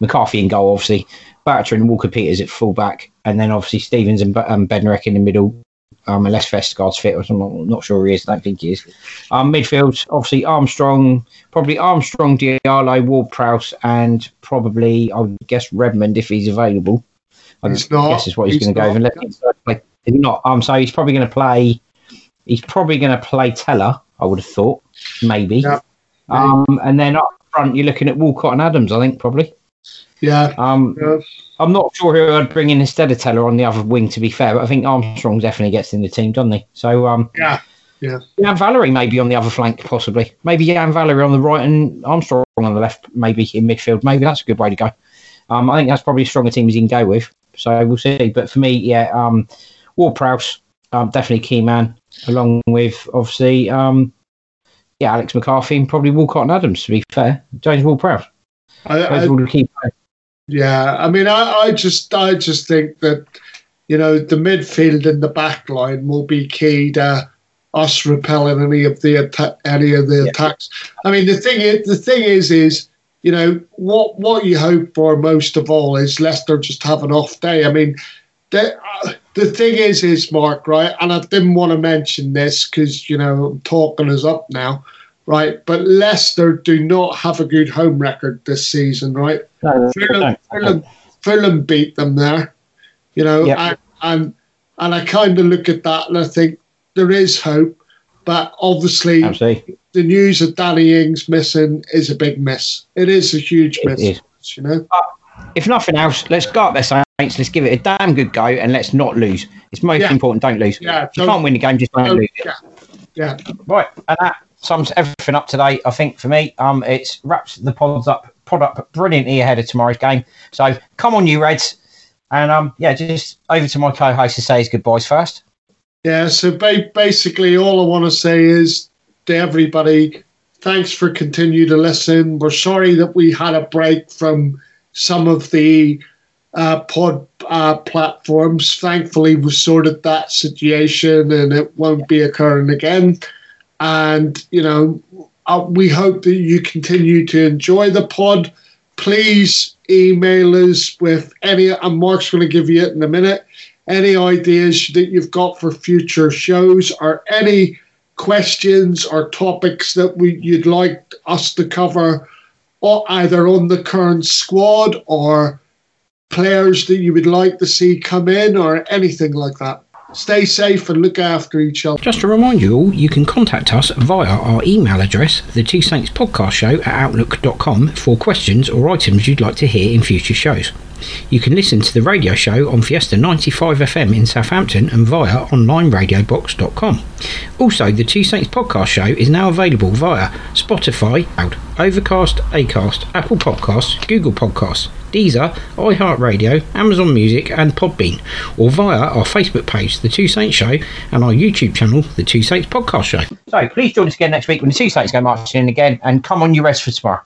McCarthy in goal, obviously, Batcher and Walker Peters at full back, and then obviously Stevens and um, Bednarek in the middle. Um, unless Vestergaard's fit, which I'm not, not sure he is. I don't think he is. Um, midfield, obviously Armstrong, probably Armstrong, Diallo, Ward Prowse, and probably I would guess Redmond if he's available. I
He's not.
guess is what he's,
He's
going to go with.
Not.
Unless he's play. He's not. Um, so he's probably going to play. He's probably going to play Tella. I would have thought, maybe.
Yeah.
Um, and then up front, you're looking at Walcott and Adams. I think probably.
Yeah.
Um,
yeah.
I'm not sure who I'd bring in instead of Tella on the other wing. To be fair, but I think Armstrong definitely gets in the team, doesn't he? So um,
Yeah. Yeah.
Yan Valery maybe on the other flank, possibly. Maybe Yan Valery on the right and Armstrong on the left, maybe in midfield. Maybe that's a good way to go. Um, I think that's probably a stronger team as he can go with. So we'll see. But for me, yeah, um, Ward Prowse, um, definitely key man, along with obviously, um, yeah, Alex McCarthy and probably Walcott and Adams. To be fair, James Ward Prowse. Those all the key players.
Yeah, I mean, I, I just, I just think that, you know, the midfield and the back line will be key to us repelling any of the atta- any of the
Yeah.
attacks. I mean, the thing is, the thing is, is you know what what you hope for most of all is Leicester just have an off day. I mean, the uh, the thing is, is Mark right, and I didn't want to mention this because you know I'm talking us up now, right? But Leicester do not have a good home record this season, right?
No,
Fulham,
no,
Fulham, Fulham beat them there, you know,
Yep.
and, and and I kind of look at that and I think there is hope, but obviously
Absolutely.
the news of Danny Ings missing is a big miss. It is a huge
It
miss,
is.
you know.
Uh, if nothing else, let's go up there, Saints. Let's give it a damn good go and let's not lose. It's most
Yeah.
important. Don't lose.
Yeah,
if you
don't-
can't win the game, just don't
Oh,
lose
yeah, yeah,
Right, and that sums everything up today. I think for me, um, it's wraps the pods up, pod up brilliantly ahead of tomorrow's game. So come on, you Reds, and um, yeah, just over to my co-host to say his goodbyes first.
yeah. So ba- basically, all I want to say is to everybody, thanks for continuing to listen. We're sorry that we had a break from some of the uh, pod uh, platforms. Thankfully, we sorted that situation, and it won't be occurring again. And you know, uh, we hope that you continue to enjoy the pod. Please email us with any, and Mark's going to give you it in a minute. Any ideas that you've got for future shows, or any questions or topics that we you'd like us to cover, or either on the current squad or players that you would like to see come in, or anything like that. Stay safe and look after each other.
Just to remind you all, you can contact us via our email address, the Two Saints Podcast Show at outlook.com, for questions or items you'd like to hear in future shows. You can listen to the radio show on Fiesta 95 FM in Southampton and via onlineradiobox.com. Also, the Two Saints Podcast Show is now available via Spotify, Overcast, Acast, Apple Podcasts, Google Podcasts, Deezer, iHeartRadio, Amazon Music, and Podbean, or via our Facebook page, The Two Saints Show, and our YouTube channel, The Two Saints Podcast Show. So please join us again next week when the Two Saints go marching in again, and come on, you rest for tomorrow.